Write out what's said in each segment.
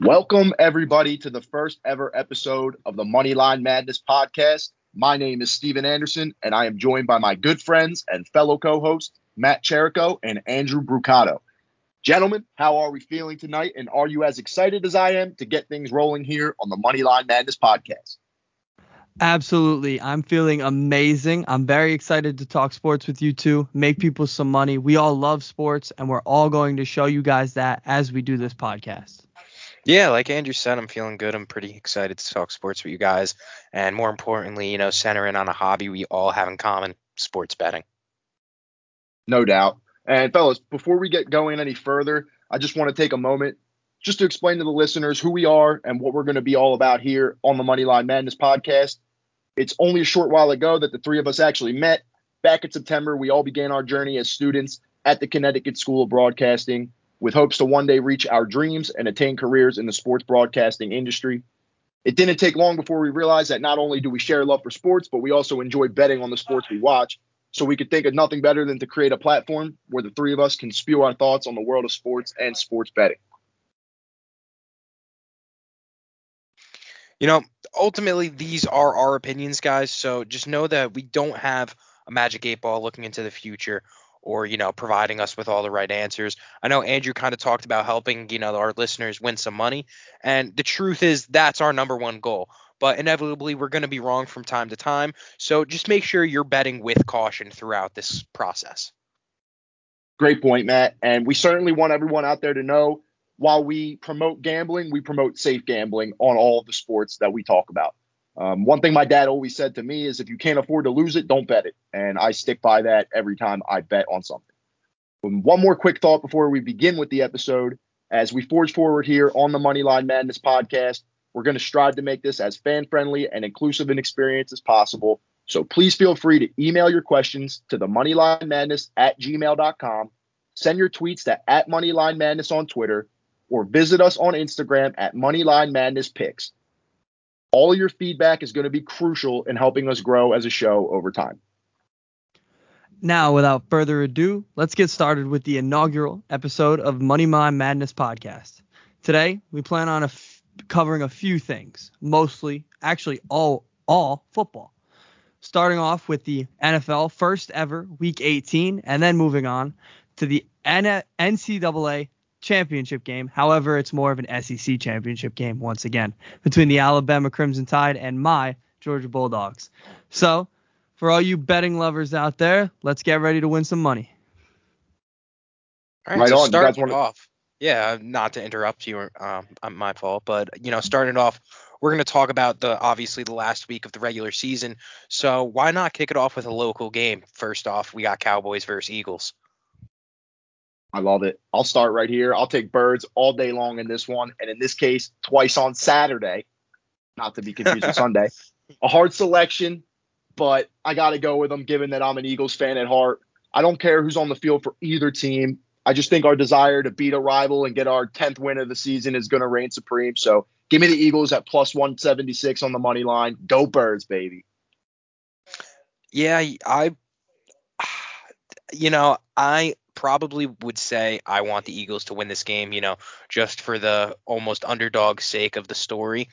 Welcome, everybody, to the first ever episode of the Moneyline Madness podcast. My name is Steven Anderson, and I am joined by my good friends and fellow co hosts, Matt Chirico and Andrew Brucato. Gentlemen, how are we feeling tonight? And are you as excited as I am to get things rolling here on the Moneyline Madness podcast? Absolutely. I'm feeling amazing. I'm very excited to talk sports with you two, make people some money. We all love sports, and we're all going to show you guys that as we do this podcast. Yeah, like Andrew said, I'm feeling good. I'm pretty excited to talk sports with you guys. And more importantly, you know, centering on a hobby we all have in common sports betting. No doubt. And fellas, before we get going any further, I just want to take a moment just to explain to the listeners who we are and what we're going to be all about here on the Moneyline Madness podcast. It's only a short while ago that the three of us actually met. Back in September, we all began our journey as students at the Connecticut School of Broadcasting with hopes to one day reach our dreams and attain careers in the sports broadcasting industry. It didn't take long before we realized that not only do we share love for sports, but we also enjoy betting on the sports we watch. So we could think of nothing better than to create a platform where the three of us can spew our thoughts on the world of sports and sports betting. You know, ultimately, these are our opinions, guys. So just know that we don't have a magic eight ball looking into the future or you know providing us with all the right answers. I know Andrew kind of talked about helping you know our listeners win some money, and the truth is that's our number one goal. But inevitably we're going to be wrong from time to time, so just make sure you're betting with caution throughout this process. Great point, Matt. And we certainly want everyone out there to know while we promote gambling, we promote safe gambling on all the sports that we talk about. Um, one thing my dad always said to me is if you can't afford to lose it, don't bet it. And I stick by that every time I bet on something. one more quick thought before we begin with the episode. As we forge forward here on the Moneyline Madness podcast, we're going to strive to make this as fan friendly and inclusive an experience as possible. So please feel free to email your questions to the Moneyline Madness at gmail.com. Send your tweets to at Moneyline Madness on Twitter or visit us on Instagram at Moneyline Madness Picks. All your feedback is going to be crucial in helping us grow as a show over time. Now, without further ado, let's get started with the inaugural episode of Moneyline Madness podcast. Today, we plan on a f- covering a few things, mostly, actually, all all football. Starting off with the NFL first ever Week 18, and then moving on to the N- NCAA championship game. However, it's more of an SEC championship game once again between the Alabama Crimson Tide and my Georgia Bulldogs. So, for all you betting lovers out there, let's get ready to win some money. All right, right so on. start wanna... off. Yeah, not to interrupt you, um, my fault, but you know, starting off, we're going to talk about the obviously the last week of the regular season. So why not kick it off with a local game? First off, we got Cowboys versus Eagles. I love it. I'll start right here. I'll take birds all day long in this one, and in this case, twice on Saturday, not to be confused with Sunday. A hard selection, but I got to go with them given that I'm an Eagles fan at heart. I don't care who's on the field for either team. I just think our desire to beat a rival and get our 10th win of the season is going to reign supreme. So give me the Eagles at plus 176 on the money line. Go Birds, baby. Yeah, I, you know, I probably would say I want the Eagles to win this game, you know, just for the almost underdog sake of the story.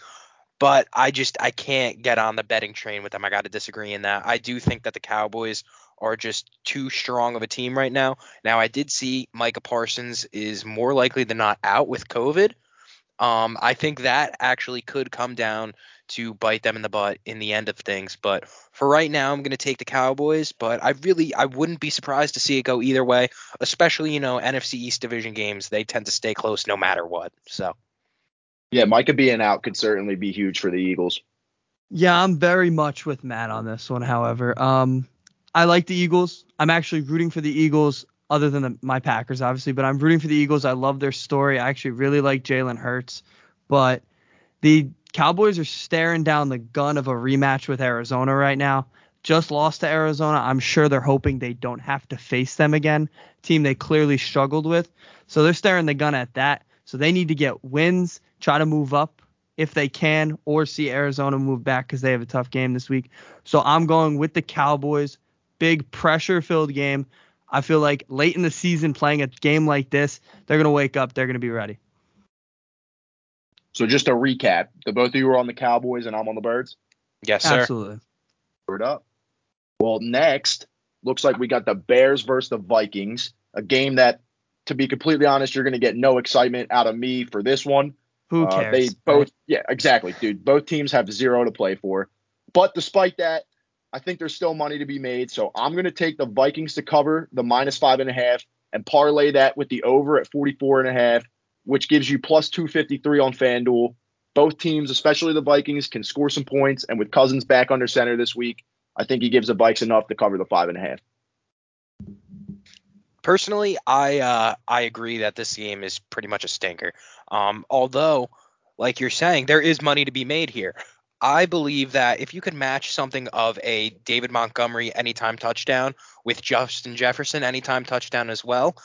But I just I can't get on the betting train with them. I got to disagree in that. I do think that the Cowboys are just too strong of a team right now. Now I did see Micah Parsons is more likely than not out with COVID. Um, I think that actually could come down to bite them in the butt in the end of things. But for right now, I'm going to take the Cowboys. But I really, I wouldn't be surprised to see it go either way. Especially, you know, NFC East division games, they tend to stay close no matter what. So. Yeah, Micah being out could certainly be huge for the Eagles. Yeah, I'm very much with Matt on this one. However, um, I like the Eagles. I'm actually rooting for the Eagles, other than the, my Packers, obviously. But I'm rooting for the Eagles. I love their story. I actually really like Jalen Hurts, but the Cowboys are staring down the gun of a rematch with Arizona right now. Just lost to Arizona. I'm sure they're hoping they don't have to face them again. Team they clearly struggled with. So they're staring the gun at that. So they need to get wins, try to move up if they can, or see Arizona move back because they have a tough game this week. So I'm going with the Cowboys. Big pressure filled game. I feel like late in the season playing a game like this, they're going to wake up. They're going to be ready. So just a recap, the both of you are on the Cowboys and I'm on the Birds. Yes, sir. Absolutely. Word up. Well, next looks like we got the Bears versus the Vikings, a game that, to be completely honest, you're going to get no excitement out of me for this one. Who Uh, cares? they both, right? yeah, exactly, dude. Both teams have zero to play for. But despite that, I think there's still money to be made. So I'm going to take the Vikings to cover the minus five and a half and parlay that with the over at 44 and a half, which gives you plus 253 on FanDuel. Both teams, especially the Vikings, can score some points. And with Cousins back under center this week, I think he gives the Vikes enough to cover the five and a half. Personally, I uh, I agree that this game is pretty much a stinker. Um, although, like you're saying, there is money to be made here. I believe that if you could match something of a David Montgomery anytime touchdown with Justin Jefferson anytime touchdown as well,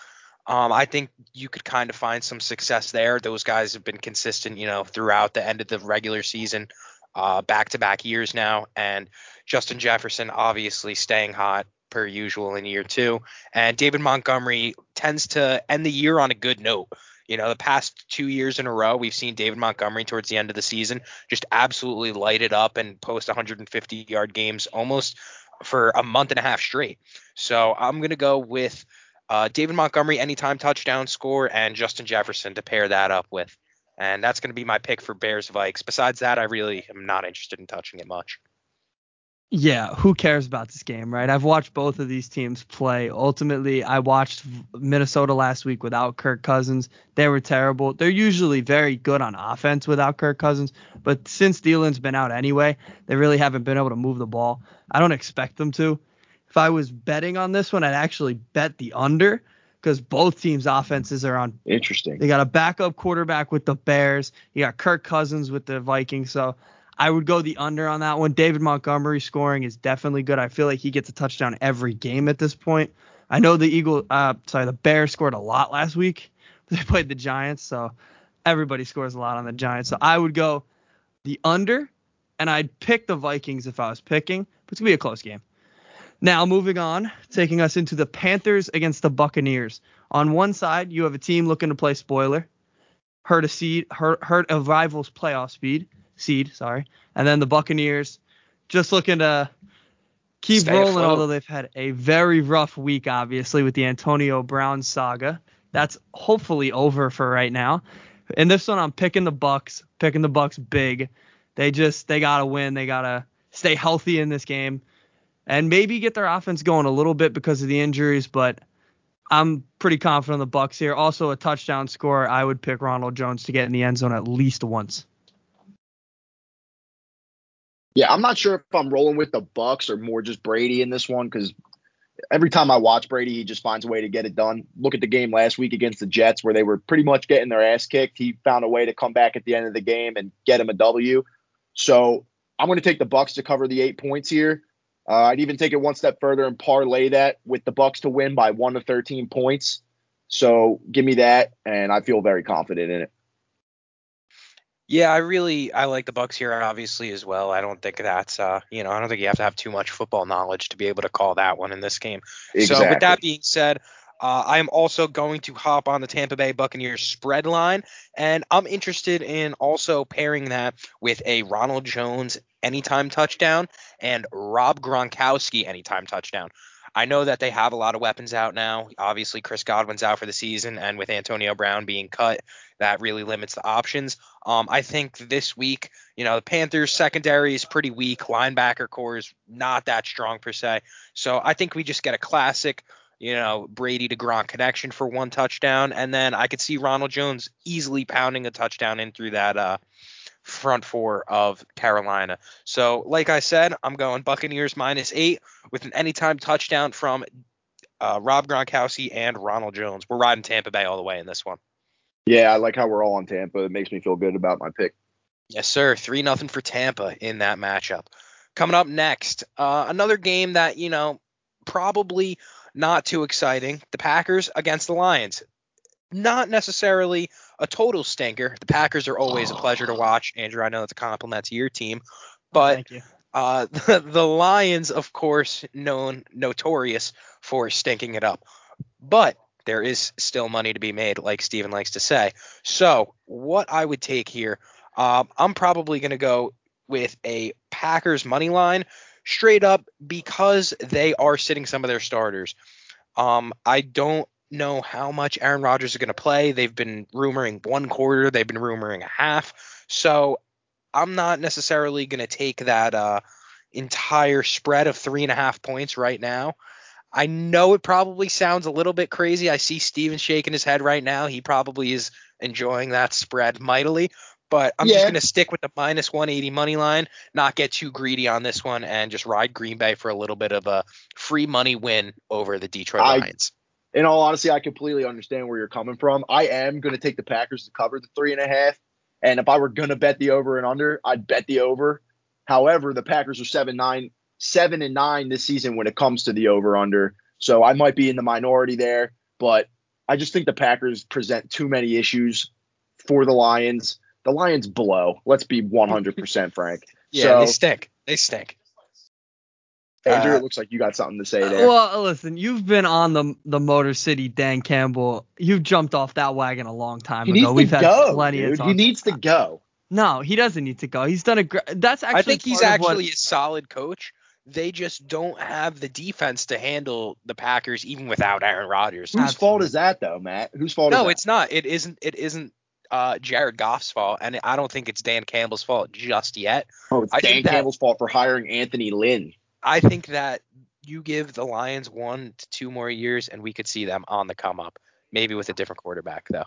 um, I think you could kind of find some success there. Those guys have been consistent, you know, throughout the end of the regular season, uh, back-to-back years now, and Justin Jefferson obviously staying hot per usual in year two. And David Montgomery tends to end the year on a good note. You know, the past two years in a row, we've seen David Montgomery towards the end of the season just absolutely light it up and post 150 yard games almost for a month and a half straight. So I'm going to go with uh, David Montgomery anytime touchdown score and Justin Jefferson to pair that up with. And that's going to be my pick for Bears Vikes. Besides that, I really am not interested in touching it much. Yeah, who cares about this game, right? I've watched both of these teams play. Ultimately, I watched Minnesota last week without Kirk Cousins. They were terrible. They're usually very good on offense without Kirk Cousins, but since Thielen's been out anyway, they really haven't been able to move the ball. I don't expect them to. If I was betting on this one, I'd actually bet the under because both teams' offenses are on Interesting. they got a backup quarterback with the Bears. You got Kirk Cousins with the Vikings. So I would go the under on that one. David Montgomery scoring is definitely good. I feel like he gets a touchdown every game at this point. I know the Eagle, uh, sorry, the Bears scored a lot last week. They played the Giants, so everybody scores a lot on the Giants. So I would go the under, and I'd pick the Vikings if I was picking, but it's gonna be a close game. Now moving on, taking us into the Panthers against the Buccaneers. On one side, you have a team looking to play spoiler, hurt a seed, hurt, hurt a rival's playoff speed, seed, sorry, and then the Buccaneers just looking to keep Stay rolling. afloat. Although they've had a very rough week, obviously with the Antonio Brown saga. That's hopefully over for right now. In this one, I'm picking the Bucks, picking the Bucks big. They just they gotta win. They gotta stay healthy in this game, and maybe get their offense going a little bit because of the injuries. But I'm pretty confident in the Bucks here. Also, a touchdown score. I would pick Ronald Jones to get in the end zone at least once. Yeah, I'm not sure if I'm rolling with the Bucks or more just Brady in this one because every time I watch Brady, he just finds a way to get it done. Look at the game last week against the Jets where they were pretty much getting their ass kicked. He found a way to come back at the end of the game and get him a W. So I'm going to take the Bucks to cover the eight points here. Uh, I'd even take it one step further and parlay that with the Bucks to win by one to 13 points. So give me that, and I feel very confident in it. Yeah, I really I like the Bucks here obviously as well. I don't think that's uh you know I don't think you have to have too much football knowledge to be able to call that one in this game. So with that being said, uh, I am also going to hop on the Tampa Bay Buccaneers spread line, and I'm interested in also pairing that with a Ronald Jones anytime touchdown and Rob Gronkowski anytime touchdown. I know that they have a lot of weapons out now. Obviously, Chris Godwin's out for the season, and with Antonio Brown being cut, that really limits the options. Um, I think this week, you know, the Panthers secondary is pretty weak. Linebacker core is not that strong per se. So I think we just get a classic, you know, Brady to Gronk connection for one touchdown, and then I could see Ronald Jones easily pounding a touchdown in through that uh, front four of Carolina. So, like I said, I'm going Buccaneers minus eight with an anytime touchdown from uh, Rob Gronkowski and Ronald Jones. We're riding Tampa Bay all the way in this one. Yeah, I like how we're all on Tampa. It makes me feel good about my pick. Yes, sir. Three nothing for Tampa in that matchup. Coming up next, uh, another game that you know probably not too exciting. The Packers against the Lions. Not necessarily a total stinker. The Packers are always a pleasure to watch. Andrew, I know that's a compliment to your team, but you. uh, the, the Lions, of course, known notorious for stinking it up. But there is still money to be made, like Steven likes to say. So, what I would take here, Um, I'm probably going to go with a Packers money line straight up because they are sitting some of their starters. Um, I don't know how much Aaron Rodgers is going to play. They've been rumoring one quarter, they've been rumoring a half. So I'm not necessarily going to take that uh, entire spread of three and a half points right now. I know it probably sounds a little bit crazy. I see Steven shaking his head right now. He probably is enjoying that spread mightily. But I'm just going to stick with the minus 180 money line, not get too greedy on this one, and just ride Green Bay for a little bit of a free money win over the Detroit I- Lions. In all honesty, I completely understand where you're coming from. I am going to take the Packers to cover the three and a half. And if I were going to bet the over and under, I'd bet the over. However, the Packers are seven nine, seven and nine this season when it comes to the over under. So I might be in the minority there, but I just think the Packers present too many issues for the Lions. The Lions blow. Let's be 100% frank. Yeah, so, they stink. They stink. Andrew, uh, it looks like you got something to say there. Well, listen, you've been on the the Motor City Dan Campbell. You've jumped off that wagon a long time he ago. needs We've to had go. plenty of dude. talk. He needs to go. No, he doesn't need to go. He's done a great. That's actually. I think he's part of what- actually a solid coach. They just don't have the defense to handle the Packers even without Aaron Rodgers. Whose fault is that, though, Matt? Whose fault is No, that? it's not. It isn't. It isn't uh, Jared Goff's fault, and I don't think it's Dan Campbell's fault just yet. Oh, it's I Dan think that- Campbell's fault for hiring Anthony Lynn. I think that you give the Lions one to two more years, and we could see them on the come up. Maybe with a different quarterback, though.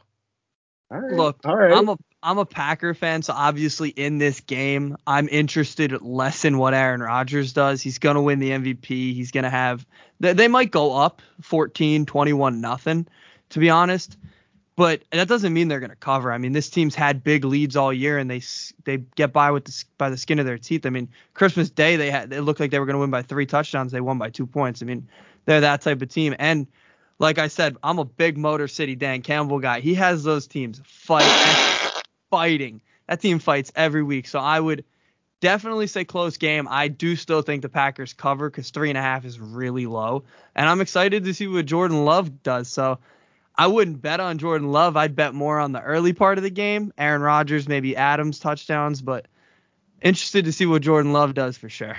All right. Look, all right. I'm a I'm a Packer fan, so obviously in this game, I'm interested less in what Aaron Rodgers does. He's gonna win the MVP. He's gonna have. They, they might go up 14, 21, nothing. To be honest, but that doesn't mean they're gonna cover. I mean, this team's had big leads all year, and they they get by with the by the skin of their teeth. I mean, Christmas Day they had it looked like they were gonna win by three touchdowns. They won by two points. I mean, they're that type of team, and like I said, I'm a big Motor City Dan Campbell guy. He has those teams fight fighting. That team fights every week. So I would definitely say close game. I do still think the Packers cover because three and a half is really low. And I'm excited to see what Jordan Love does. So I wouldn't bet on Jordan Love. I'd bet more on the early part of the game. Aaron Rodgers, maybe Adams touchdowns, but interested to see what Jordan Love does for sure.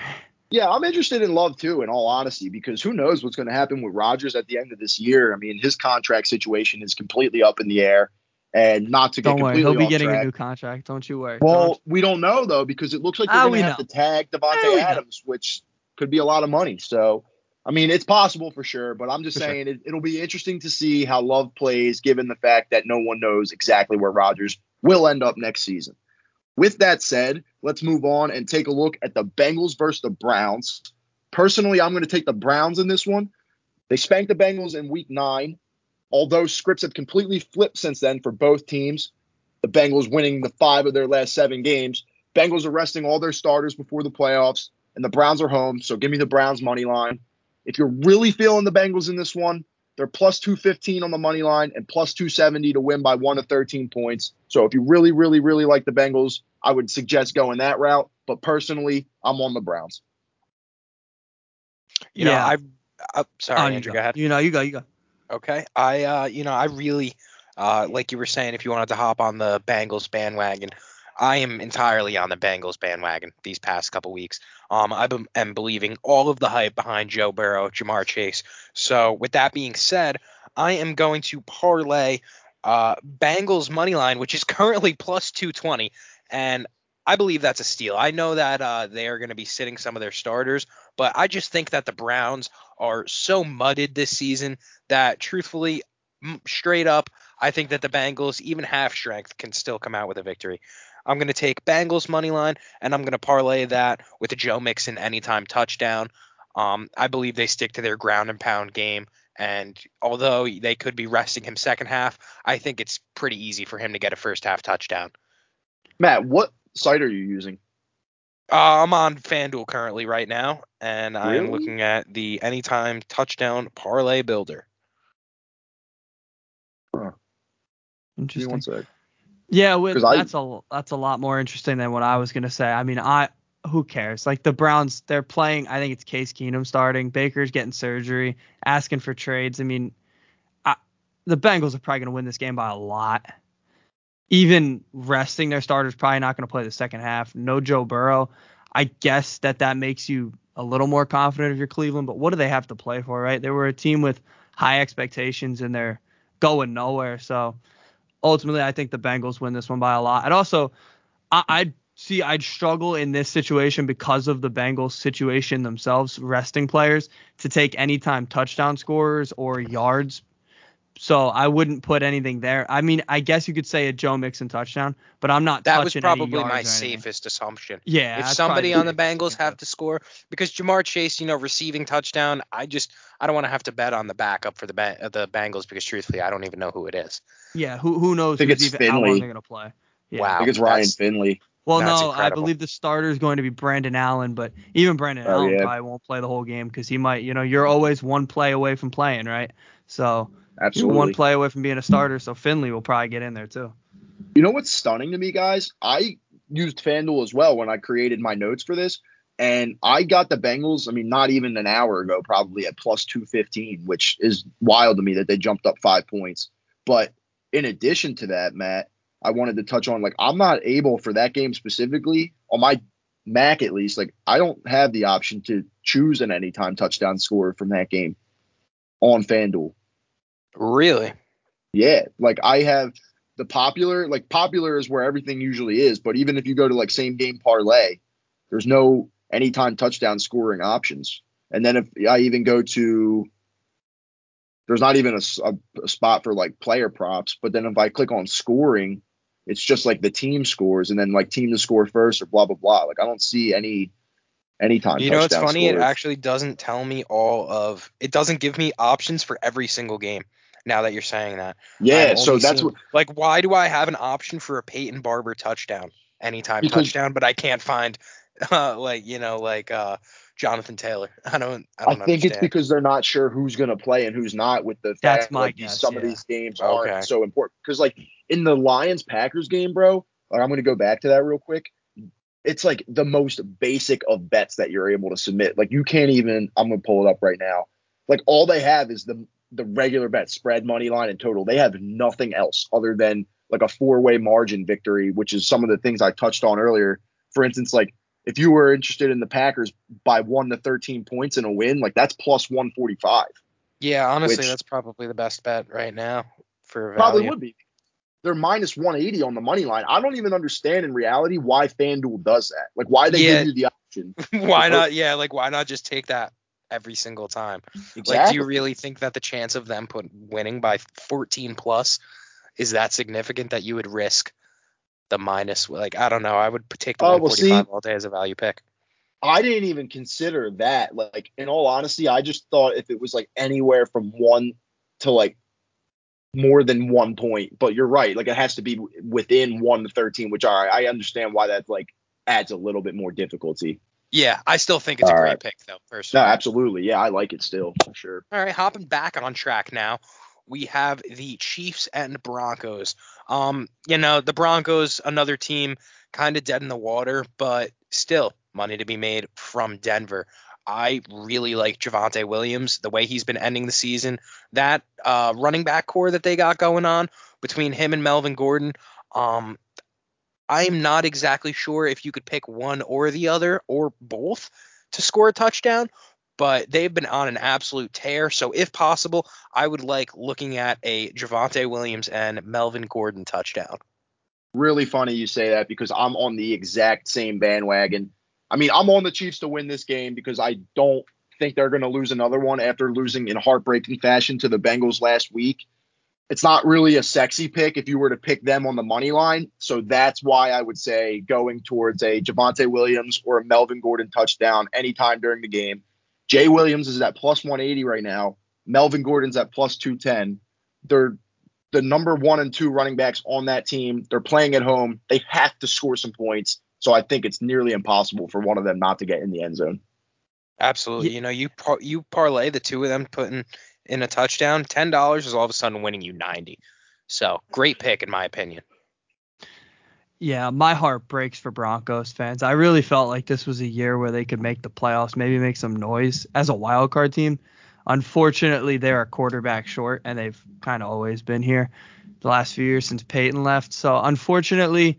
Yeah, I'm interested in Love too, in all honesty, because who knows what's going to happen with Rodgers at the end of this year. I mean, his contract situation is completely up in the air, and not to get Don't worry, he'll be getting track. a new contract. Don't you worry. Well, Don't- we don't know though because it looks like Ah, they're we going to have know. to tag Ah, Davante know. Adams, which could be a lot of money. So, I mean, it's possible for sure, but I'm just For sure. saying it, it'll be interesting to see how Love plays, given the fact that no one knows exactly where Rodgers will end up next season. With that said, let's move on and take a look at the Bengals versus the Browns. Personally, I'm going to take the Browns in this one. They spanked the Bengals in week nine, although scripts have completely flipped since then for both teams. The Bengals winning the five of their last seven games. Bengals are resting all their starters before the playoffs, and the Browns are home. So give me the Browns money line. If you're really feeling the Bengals in this one, they're plus 215 on the money line and plus 270 to win by one to 13 points. So if you really, really, really like the Bengals, I would suggest going that route. But personally, I'm on the Browns. You know, Yeah. I. Uh, sorry, Oh, you Andrew. go. Go ahead. You know, you go, you go. Okay. I uh you know, I really uh like you were saying if you wanted to hop on the Bengals bandwagon, I am entirely on the Bengals bandwagon these past couple weeks. Um I am believing all of the hype behind Joe Burrow, Ja'Marr Chase. So with that being said, I am going to parlay uh Bengals money line which is currently plus 220 and I believe that's a steal. I know that uh, they are going to be sitting some of their starters, but I just think that the Browns are so mudded this season that truthfully, m- straight up, I think that the Bengals, even half strength, can still come out with a victory. I'm going to take Bengals money line, and I'm going to parlay that with a Joe Mixon anytime touchdown. Um, I believe they stick to their ground and pound game, and although they could be resting him second half, I think it's pretty easy for him to get a first half touchdown. Matt, what site are you using? Uh, I'm on FanDuel currently right now, and I am looking at the anytime touchdown parlay builder. Give me Interesting. Yeah, with, that's a that's a lot more interesting than what I was gonna say. I mean, I who cares? Like the Browns, they're playing. I think it's Case Keenum starting. Baker's getting surgery, asking for trades. I mean, I, the Bengals are probably gonna win this game by a lot. even resting their starters, probably not going to play the second half. No Joe Burrow. I guess that that makes you a little more confident if you're Cleveland, but what do they have to play for, right? They were a team with high expectations and they're going nowhere. So ultimately, I think the Bengals win this one by a lot. I'd also, I, I'd see, I'd struggle in this situation because of the Bengals situation themselves, resting players to take anytime touchdown scorers or yards so I wouldn't put anything there. I mean, I guess you could say a Joe Mixon touchdown, but I'm not. Touching that was probably my safest assumption. Yeah. If somebody on the Bengals have to score, because Ja'Marr Chase, you know, receiving touchdown, I just I don't want to have to bet on the backup for the uh, the Bengals because truthfully, I don't even know who it is. Yeah. Who who knows? I think it's even, Finley. How long they're gonna play? Yeah. Wow. I think it's Ryan Finley. Well, That's no, incredible. I believe the starter is going to be Brandon Allen, but even Brandon Oh, Allen yeah. probably won't play the whole game because he might, you know, you're always one play away from playing, right? So you're Absolutely. one play away from being a starter, so Finley will probably get in there too. You know what's stunning to me, guys? I used FanDuel as well when I created my notes for this, and I got the Bengals. I mean, not even an hour ago, probably at plus two fifteen, which is wild to me that they jumped up five points. But in addition to that, Matt, I wanted to touch on like I'm not able for that game specifically on my Mac at least. Like I don't have the option to choose an anytime touchdown scorer from that game on FanDuel. Really? Yeah, like I have the popular, like popular is where everything usually is, but even if you go to like same game parlay, there's no anytime touchdown scoring options. And then if I even go to there's not even a spot for like player props, but then if I click on scoring, it's just like the team scores and then like team to score first or blah blah blah. Like I don't see any anytime You know, it's funny. It actually doesn't tell me all of. It doesn't give me options for every single game. Now that you're saying that, yeah, so that's seeing- what like why do I have an option for a Peyton Barber touchdown anytime Because- touchdown, but I can't find uh, like you know like uh, Jonathan Taylor. I don't. I I don't think it's because they're not sure who's going to play and who's not with the That's fact my like guess, some of these games Okay. aren't so important. Because like in the Lions Packers game, bro, like, I'm going to go back to that real quick. It's like the most basic of bets that you're able to submit. Like you can't even. I'm going to pull it up right now. Like all they have is the the regular bet, spread, money line, and total. They have nothing else other than like a four way margin victory, which is some of the things I touched on earlier. For instance, like if you were interested in the Packers by one to 13 points in a win, like that's plus 145. yeah, honestly, which- that's probably the best bet right now for value. Probably would be. They're minus 180 on the money line. I don't even understand in reality why FanDuel does that. Like why they Yeah. give you the option. why not? Yeah, like why not just take that every single time? Like, do you really think that the chance of them put winning by 14 plus is that significant that you would risk the minus? Like, I don't know. I would take the Oh, well, see- all day as a value pick. I didn't even consider that. Like in all honesty, I just thought if it was like anywhere from one to like more than one point. But you're right. Like it has to be within one to 13, which all right, I understand why that like adds a little bit more difficulty. Yeah, I still think it's a great right. pick though. No, Personally. absolutely. Yeah, I like it still for sure. All right, hopping back on track now. We have the Chiefs and Broncos. Um, you know, the Broncos, another team kind of dead in the water, but still money to be made from Denver. I really like Javonte Williams, the way he's been ending the season. That uh, running back core that they got going on between him and Melvin Gordon. Um, I'm not exactly sure if you could pick one or the other or both to score a touchdown, but they've been on an absolute tear. So if possible, I would like looking at a Javonte Williams and Melvin Gordon touchdown. Really funny you say that because I'm on the exact same bandwagon. I mean, I'm on the Chiefs to win this game because I don't think they're going to lose another one after losing in heartbreaking fashion to the Bengals last week. It's not really a sexy pick if you were to pick them on the money line. So that's why I would say going towards a Javonte Williams or a Melvin Gordon touchdown anytime during the game. Jay Williams is at plus 180 right now. Melvin Gordon's at plus 210. They're the number one and two running backs on that team. They're playing at home. They have to score some points. So I think it's nearly impossible for one of them not to get in the end zone. Absolutely. Ye- You know, you par- you parlay the two of them putting in a touchdown, ten dollars is all of a sudden winning you ninety. So great pick in my opinion. Yeah, my heart breaks for Broncos fans. I really felt like this was a year where they could make the playoffs, maybe make some noise as a wild card team. Unfortunately, they're a quarterback short, and they've kind of always been here. the last few years since Peyton left. So unfortunately,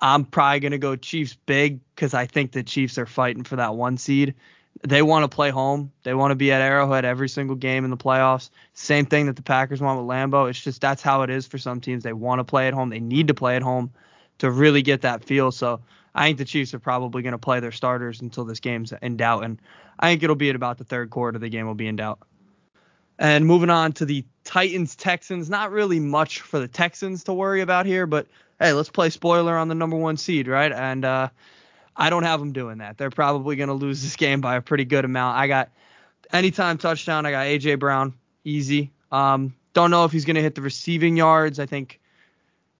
I'm probably gonna go Chiefs big because I think the Chiefs are fighting for that one seed. They want to play home. They want to be at Arrowhead every single game in the playoffs. Same thing that the Packers want with Lambeau. It's just that's how it is for some teams. They want to play at home. They need to play at home to really get that feel. So I think the Chiefs are probably going to play their starters until this game's in doubt, and I think it'll be at about the third quarter the game will be in doubt. And moving on to the Titans Texans, not really much for the Texans to worry about here, but hey, let's play spoiler on the number one seed, right? And uh, I don't have them doing that. They're probably going to lose this game by a pretty good amount. I got anytime touchdown. I got AJ Brown, easy. Um, don't know if he's going to hit the receiving yards. I think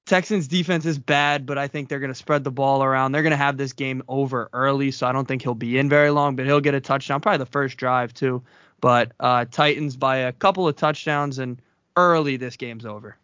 Texans defense is bad, but I think they're going to spread the ball around. They're going to have this game over early, so I don't think he'll be in very long, but he'll get a touchdown, probably the first drive too. But uh, Titans by a couple of touchdowns and early this game's over.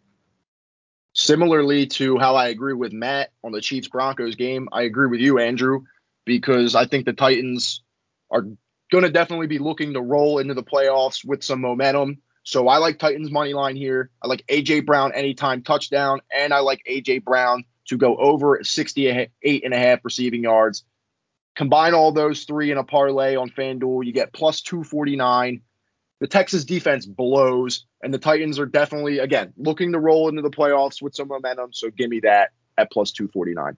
Similarly to how I agree with Matt on the Chiefs Broncos game, I agree with you, Andrew, because I think the Titans are going to definitely be looking to roll into the playoffs with some momentum. So I like Titans money line here. I like AJ Brown anytime touchdown, and I like AJ Brown to go over 68 and a half receiving yards. Combine all those three in a parlay on FanDuel, you get plus 249. The Texas defense blows, and the Titans are definitely, again, looking to roll into the playoffs with some momentum. So give me that at plus 249.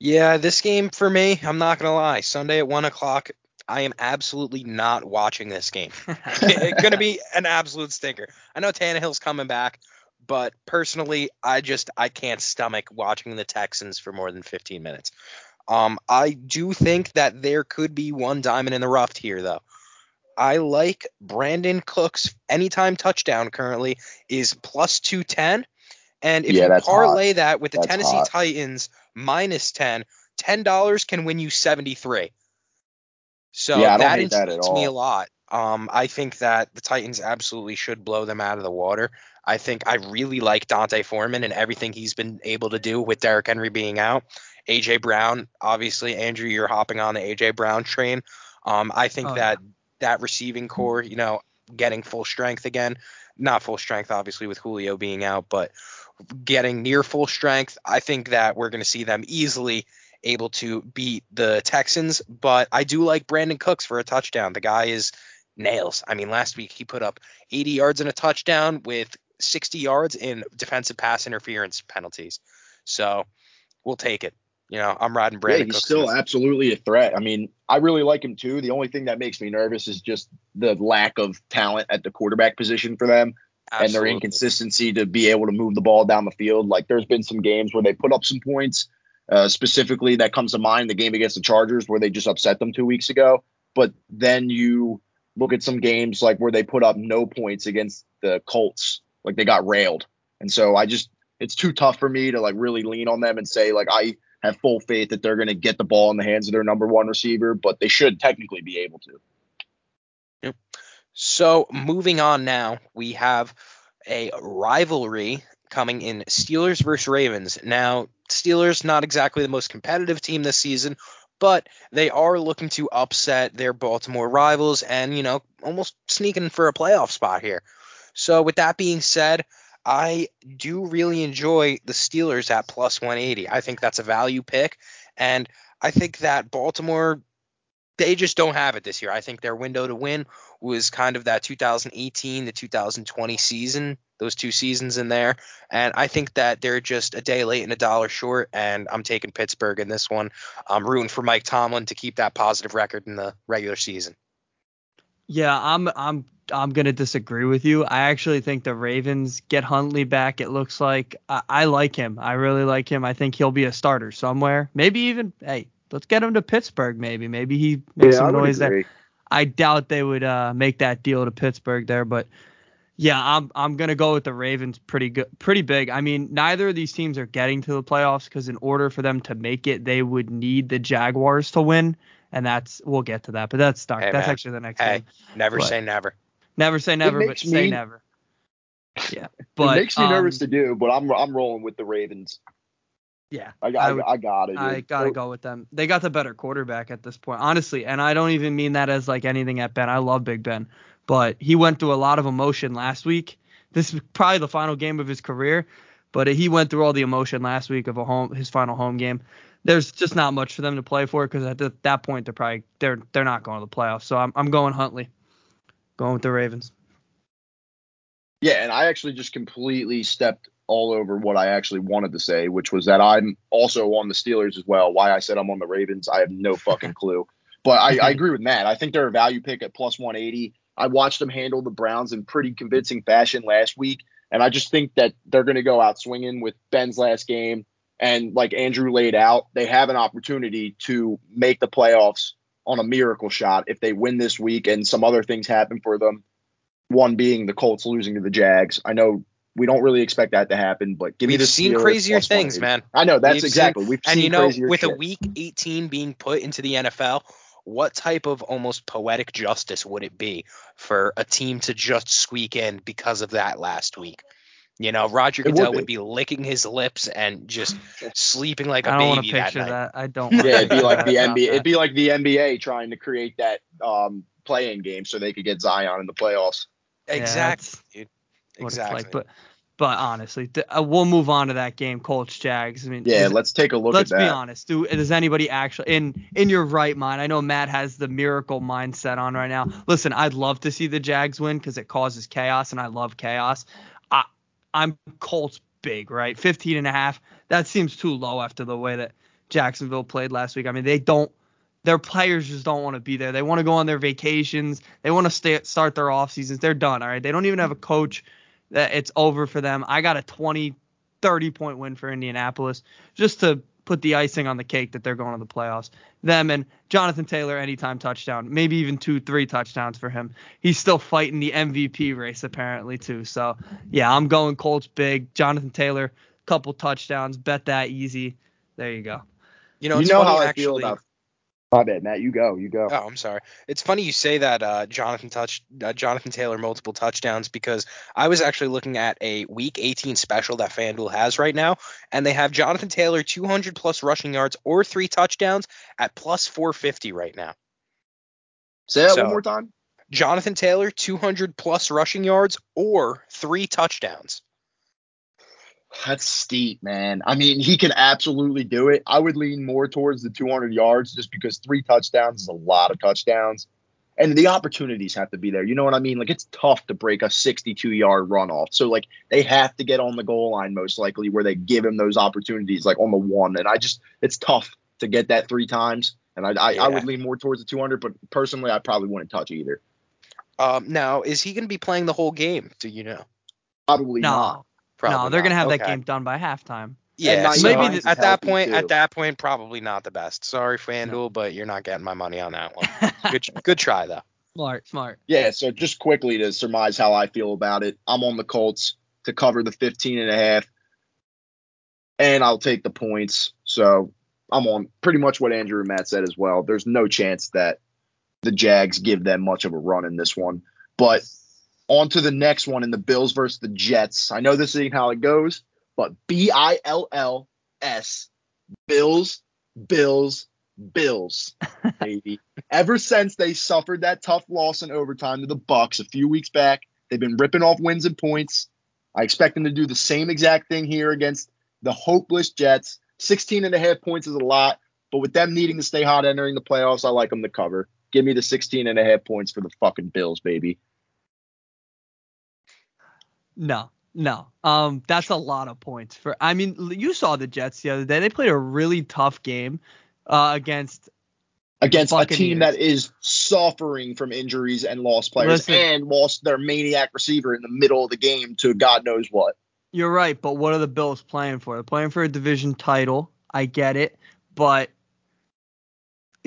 Yeah, this game for me, I'm not gonna lie. Sunday at one o'clock, I am absolutely not watching this game. it's gonna be an absolute stinker. I know Tannehill's coming back, but personally, I just I can't stomach watching the Texans for more than 15 minutes. Um, I do think that there could be one diamond in the rough here, though. I like Brandin Cooks anytime touchdown currently is plus 210. And if Yeah, you parlay hot. that with the That's Tennessee hot. Titans minus 10, $10 can win you 73. So Yeah, that hate that me a lot. Um, I think that the Titans absolutely should blow them out of the water. I think I really like D'Onta Foreman and everything he's been able to do with Derrick Henry being out. AJ Brown, obviously, Andrew, you're hopping on the AJ Brown train. Um, I think Oh, that that receiving core, you know, getting full strength again, not full strength, obviously, with Julio being out, but getting near full strength. I think that we're going to see them easily able to beat the Texans, but I do like Brandin Cooks for a touchdown. The guy is nails. I mean, last week he put up 80 yards and a touchdown with 60 yards in defensive pass interference penalties. So we'll take it. You know, I'm riding Yeah, Brandon he's Cooks. still absolutely a threat. I mean, I really like him too. The only thing that makes me nervous is just the lack of talent at the quarterback position for them and their inconsistency to be able to move the ball down the field. Like there's been some games where they put up some points. Uh, specifically, that comes to mind the game against the Chargers where they just upset them two weeks ago. But then you look at some games like where they put up no points against the Colts, like they got railed. And so I just it's too tough for me to like really lean on them and say like I have full faith that they're going to get the ball in the hands of their number one receiver, but they should technically be able to. Yep. So moving on now, we have a rivalry coming in Steelers versus Ravens. Now, Steelers not exactly the most competitive team this season, but they are looking to upset their Baltimore rivals and, you know, almost sneaking for a playoff spot here. So with that being said, I do really enjoy the Steelers at plus 180. I think that's a value pick and I think that Baltimore they just don't have it this year. I think their window to win was kind of that 2018 to 2020 season, those two seasons in there. And I think that they're just a day late and a dollar short. And I'm taking Pittsburgh in this one. I'm rooting for Mike Tomlin to keep that positive record in the regular season. Yeah, I'm I'm I'm gonna disagree with you. I actually think the Ravens get Huntley back. It looks like I, I like him. I really like him. I think he'll be a starter somewhere. Maybe even hey, let's get him to Pittsburgh. Maybe maybe he makes some noise there. I doubt they would uh, make that deal to Pittsburgh there, but yeah, I'm I'm gonna go with the Ravens pretty good, pretty big. I mean, neither of these teams are getting to the playoffs because in order for them to make it, they would need the Jaguars to win, and that's we'll get to that. But that's dark. Hey, that's man. actually the next Hey, game. never But- say never. Never say never, but makes say never. Yeah, but it makes me nervous um, to do, but I'm I'm rolling with the Ravens. Yeah, I I I, would- I got it. I gotta go with them. They got the better quarterback at this point, honestly. And I don't even mean that as like anything at Ben. I love Big Ben, but he went through a lot of emotion last week. this is probably the final game of his career, but he went through all the emotion last week of a home his final home game. There's just not much for them to play for because at that point they're probably they're they're not going to the playoffs. So I'm I'm going Huntley, going with the Ravens. Yeah, and I actually just completely stepped all over what I actually wanted to say, which was that I'm also on the Steelers as well. Why I said I'm on the Ravens, I have no fucking clue. But I, I agree with Matt. I think they're a value pick at plus 180. I watched them handle the Browns in pretty convincing fashion last week, and I just think that they're going to go out swinging with Ben's last game. And like Andrew laid out, they have an opportunity to make the playoffs on a miracle shot if they win this week and some other things happen for them. One being the Colts losing to the Jags. I know we don't really expect that to happen, but give me the seen Steelers crazier things, man. I know that's We've exactly. seen- We've and you know, with shit. a week 18 being put into the NFL, what type of almost poetic justice would it be for a team to just squeak in because of that last week? You know, Roger It would Goodell be. would be licking his lips and just sleeping like a I don't want baby to that picture that. I don't. wanna Yeah, it'd be like the NBA. that. It'd be like the NBA trying to create that um, playing game so they could get Zion in the playoffs. Yeah, Exactly, dude. what it's Exactly. like. But but honestly, th- uh, we'll move on to that game, Colts Jags. I mean, Yeah, does- let's take a look let's at be honest. Do does anybody actually in in your right mind? I know Matt has the miracle mindset on right now. Listen, I'd love to see the Jags win because it causes chaos, and I love chaos. I'm Colts big, right? 15 and a half. That seems too low after the way that Jacksonville played last week. I mean, they don't. Their players just don't want to be there. They want to go on their vacations. They want to stay, start their off seasons. They're done. All right. They don't even have a coach. That it's over for them. I got a 20, 30 point win for Indianapolis just to put the icing on the cake that they're going to the playoffs. Them and Jonathan Taylor anytime touchdown, maybe even two, three touchdowns for him. He's still fighting the MVP race apparently too. So yeah, I'm going Colts big. Jonathan Taylor, couple touchdowns, bet that easy. There you go. You know, you know funny how I actually. feel about. My bad, Matt. You go. You go. Oh, I'm sorry. It's funny you say that uh, Jonathan touch uh, Jonathan Taylor multiple touchdowns because I was actually looking at a Week 18 special that FanDuel has right now, and they have Jonathan Taylor 200 plus rushing yards or three touchdowns at plus 450 right now. Say that So- one more time. Jonathan Taylor 200 plus rushing yards or three touchdowns. That's steep, man. I mean, he can absolutely do it. I would lean more towards the 200 yards just because three touchdowns is a lot of touchdowns. And the opportunities have to be there. You know what I mean? Like, it's tough to break a 62 yard runoff. So, like, they have to get on the goal line most likely where they give him those opportunities, like on the one. And I just, it's tough to get that three times. And I, I, Yeah. I would lean more towards the 200, but personally, I probably wouldn't touch either. Um, now, is he going to be playing the whole game? Do you know? Probably No, not. Probably no, they're not. gonna have that game done by halftime. Yeah, not so Maybe Hines at that point, too. at that point, probably not the best. Sorry, FanDuel, but you're not getting my money on that one. Good, good try though. smart, smart. Yeah, so just quickly to surmise how I feel about it, I'm on the Colts to cover the 15 and a half, and I'll take the points. So I'm on pretty much what Andrew and Matt said as well. There's no chance that the Jags give them much of a run in this one. But on to the next one in the Bills versus the Jets. I know this isn't how it goes, but B I L L S, Bills, Bills, Bills, baby. Ever since they suffered that tough loss in overtime to the Bucks a few weeks back, they've been ripping off wins and points. I expect them to do the same exact thing here against the hopeless Jets. 16 and a half points is a lot, but with them needing to stay hot entering the playoffs, I like them to cover. Give me the 16 and a half points for the fucking Bills, baby. No, no. Um, that's a lot of points for. I mean, you saw the Jets the other day. They played a really tough game uh, against. Against a team that is suffering from injuries and lost players Listen. and lost their maniac receiver in the middle of the game to God knows what. You're right, but what are the Bills playing for? They're playing for a division title. I get it, but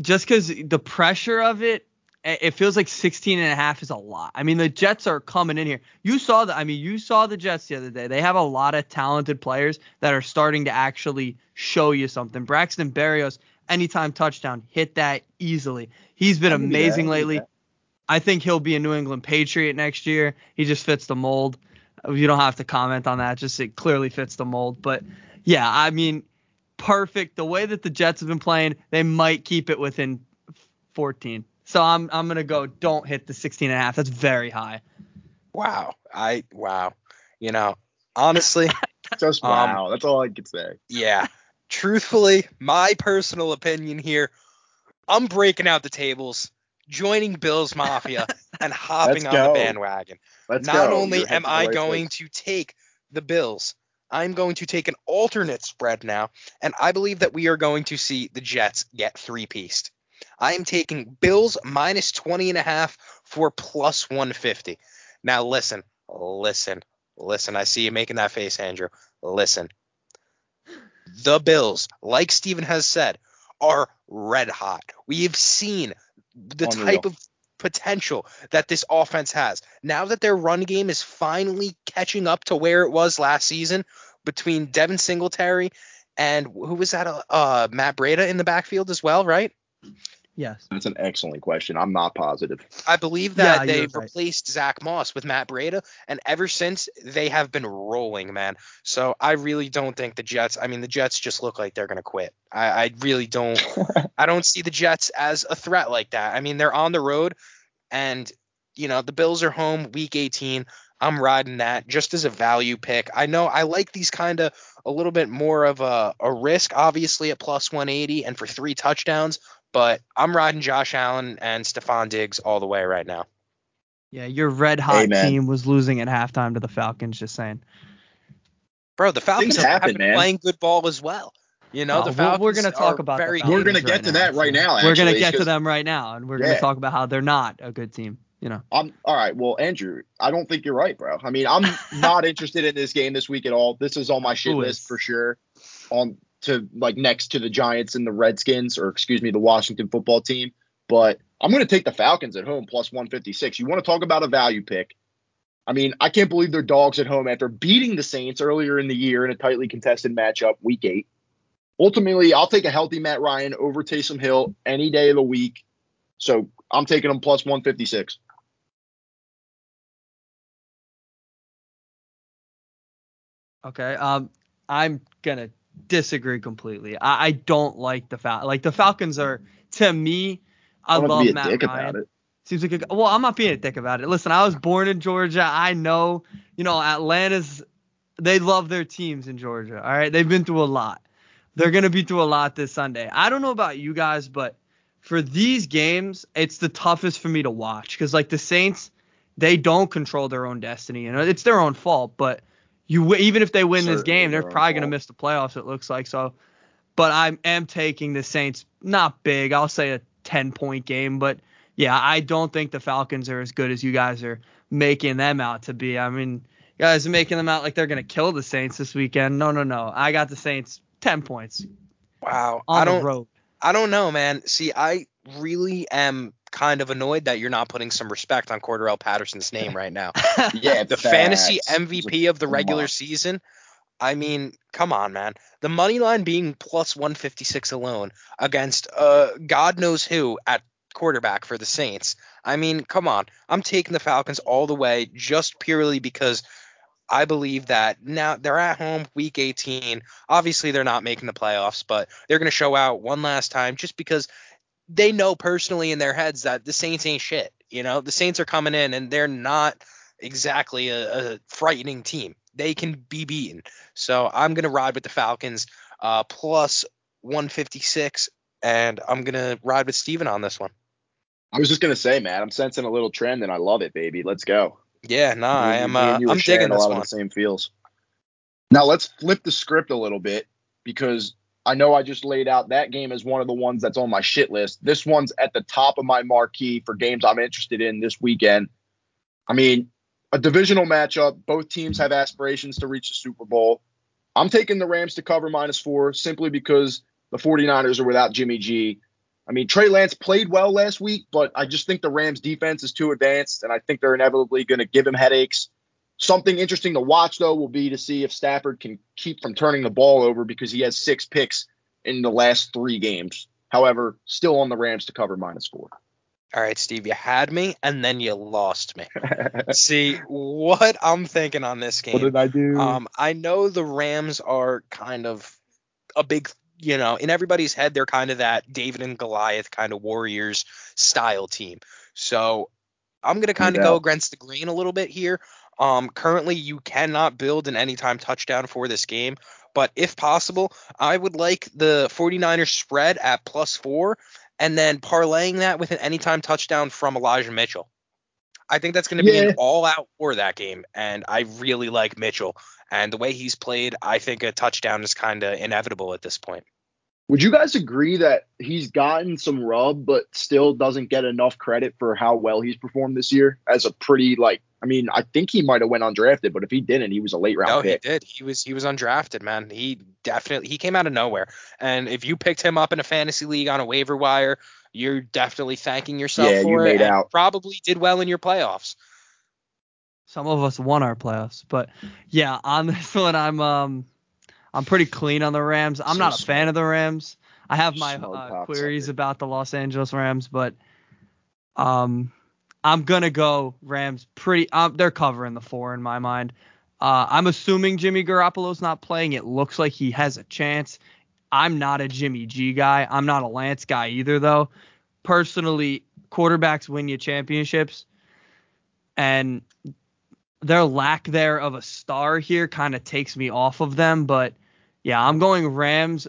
just because the pressure of it, it feels like 16 and a half is a lot. I mean, the Jets are coming in here. You saw the, I mean, you saw the Jets the other day. They have a lot of talented players that are starting to actually show you something. Braxton Berrios, anytime touchdown, hit that easily. He's been I'll give you that, amazing I'll give you lately. I think he'll be a New England Patriot next year. He just fits the mold. You don't have to comment on that. Just it clearly fits the mold. But yeah, I mean, perfect. The way that the Jets have been playing, they might keep it within 14. So I'm I'm gonna go. Don't hit the 16 and a half. That's very high. Wow. I wow. You know, honestly, Just Um, wow. That's all I could say. yeah. Truthfully, my personal opinion here, I'm breaking out the tables, joining Bills Mafia, and hopping Let's on go. the bandwagon. Let's Not go. only You're am I right going place. to take the Bills, I'm going to take an alternate spread now, and I believe that we are going to see the Jets get three pieced. I am taking Bills minus 20 and a half for plus 150. Now listen, listen, listen. I see you making that face, Andrew. Listen. The Bills, like Steven has said, are red hot. We have seen the Unreal. type of potential that this offense has. Now that their run game is finally catching up to where it was last season between Devin Singletary and who was that? Uh, uh, Matt Breida in the backfield as well, right? Yes. That's an excellent question. I'm not positive. I believe that Yeah, they you're right. replaced Zach Moss with Matt Breida, and ever since they have been rolling, man. So I really don't think the Jets. I mean, the Jets just look like they're gonna quit. I, I really don't. I don't see the Jets as a threat like that. I mean, they're on the road, and you know the Bills are home week 18. I'm riding that just as a value pick. I know I like these kind of a little bit more of a, a risk, obviously at plus 180 and for three touchdowns, but I'm riding Josh Allen and Stefon Diggs all the way right now. Yeah, your red hot Amen. team was losing at halftime to the Falcons. Just saying. Bro, the Falcons Things have happen, been man. playing good ball as well. You know, Oh, the we're- Falcons we're gonna talk about very Falcons We're gonna right get to now, that right so now. We're gonna get to them right now, and we're Yeah. gonna talk about how they're not a good team. You know. I'm all right. Well, Andrew, I don't think you're right, bro. I mean, I'm not interested in this game this week at all. This is on my shit Who list for sure. On to like next to the Giants and the Redskins, or excuse me, the Washington football team. But I'm going to take the Falcons at home plus 156. You want to talk about a value pick? I mean, I can't believe they're dogs at home after beating the Saints earlier in the year in a tightly contested matchup, week eight. Ultimately, I'll take a healthy Matt Ryan over Taysom Hill any day of the week. So I'm taking them plus 156. Okay. Um, I'm gonna disagree completely. I, I don't like the Fal. Like the Falcons are to me. I to love Matt dick Ryan. about it. Seems like a, well, I'm not being a dick about it. Listen, I was born in Georgia. I know, you know, Atlanta's they love their teams in Georgia. All right, they've been through a lot. They're gonna be through a lot this Sunday. I don't know about you guys, but for these games, it's the toughest for me to watch because like the Saints, they don't control their own destiny. You know, it's their own fault. But you even if they win this game, they're probably gonna miss the playoffs. It looks like so. But I am taking the Saints. Not big. I'll say a 10 point game, but yeah, I don't think the Falcons are as good as you guys are making them out to be. I mean, you guys are making them out like they're gonna kill the Saints this weekend. No, no, no. I got the Saints 10 points Wow. on I the don't road. I don't know, man. See, I really am kind of annoyed that you're not putting some respect on Cordarrelle Patterson's name right now. Yeah, the fantasy. MVP of the regular season. I mean, come on, man. The money line being plus 156 alone against uh God knows who at quarterback for the Saints. I mean, come on. I'm taking the Falcons all the way just purely because I believe that now they're at home week 18. Obviously, they're not making the playoffs, but they're going to show out one last time just because they know personally in their heads that the Saints ain't shit. You know, the Saints are coming in and they're not exactly a, a frightening team. They can be beaten. So I'm going to ride with the Falcons uh, plus 156, and I'm going to ride with Steven on this one. I was just gonna say, man, I'm sensing a little trend, and I love it, baby. Let's go. Yeah, no, I Me and am. you- me and Uh, I'm digging a lot one. of the same feels. Now let's flip the script a little bit because I know I just laid out that game as one of the ones that's on my shit list. This one's at the top of my marquee for games I'm interested in this weekend. I mean, a divisional matchup. Both teams have aspirations to reach the Super Bowl. I'm taking the Rams to cover minus four simply because the 49ers are without Jimmy G. I mean, Trey Lance played well last week, but I just think the Rams defense is too advanced, and I think they're inevitably going to give him headaches. Something interesting to watch, though, will be to see if Stafford can keep from turning the ball over because he has six picks in the last three games. However, still on the Rams to cover minus four. All right, Steve, you had me, and then you lost me. See what I'm thinking on this game. What did I do? Um, I know the Rams are kind of a big, you know, in everybody's head, they're kind of that David and Goliath kind of Warriors style team. So I'm gonna kind of go against the grain a little bit here. Um, currently, you cannot build an anytime touchdown for this game, but if possible, I would like the 49ers spread at plus four and then parlaying that with an anytime touchdown from Elijah Mitchell. I think that's going to be Yeah. an all out for that game, and I really like Mitchell. And the way he's played, I think a touchdown is kind of inevitable at this point. Would you guys agree that he's gotten some rub, but still doesn't get enough credit for how well he's performed this year? As a pretty like, I mean, I think he might have went undrafted, but if he didn't, he was a late round No, pick. he did. He was he was undrafted, man. He definitely he came out of nowhere. And if you picked him up in a fantasy league on a waiver wire, you're definitely thanking yourself Yeah, you for made it. and out. Probably did well in your playoffs. Some of us won our playoffs, but yeah, on this one, I'm um, I'm pretty clean on the Rams. I'm So not a smart. fan of the Rams. I have my uh, queries about the Los Angeles Rams, but um, I'm gonna go Rams. Pretty, um, they're covering the four in my mind. Uh, I'm assuming Jimmy Garoppolo's not playing. It looks like he has a chance. I'm not a Jimmy G guy. I'm not a Lance guy either, though. Personally, quarterbacks win you championships, and their lack there of a star here kind of takes me off of them. But yeah, I'm going Rams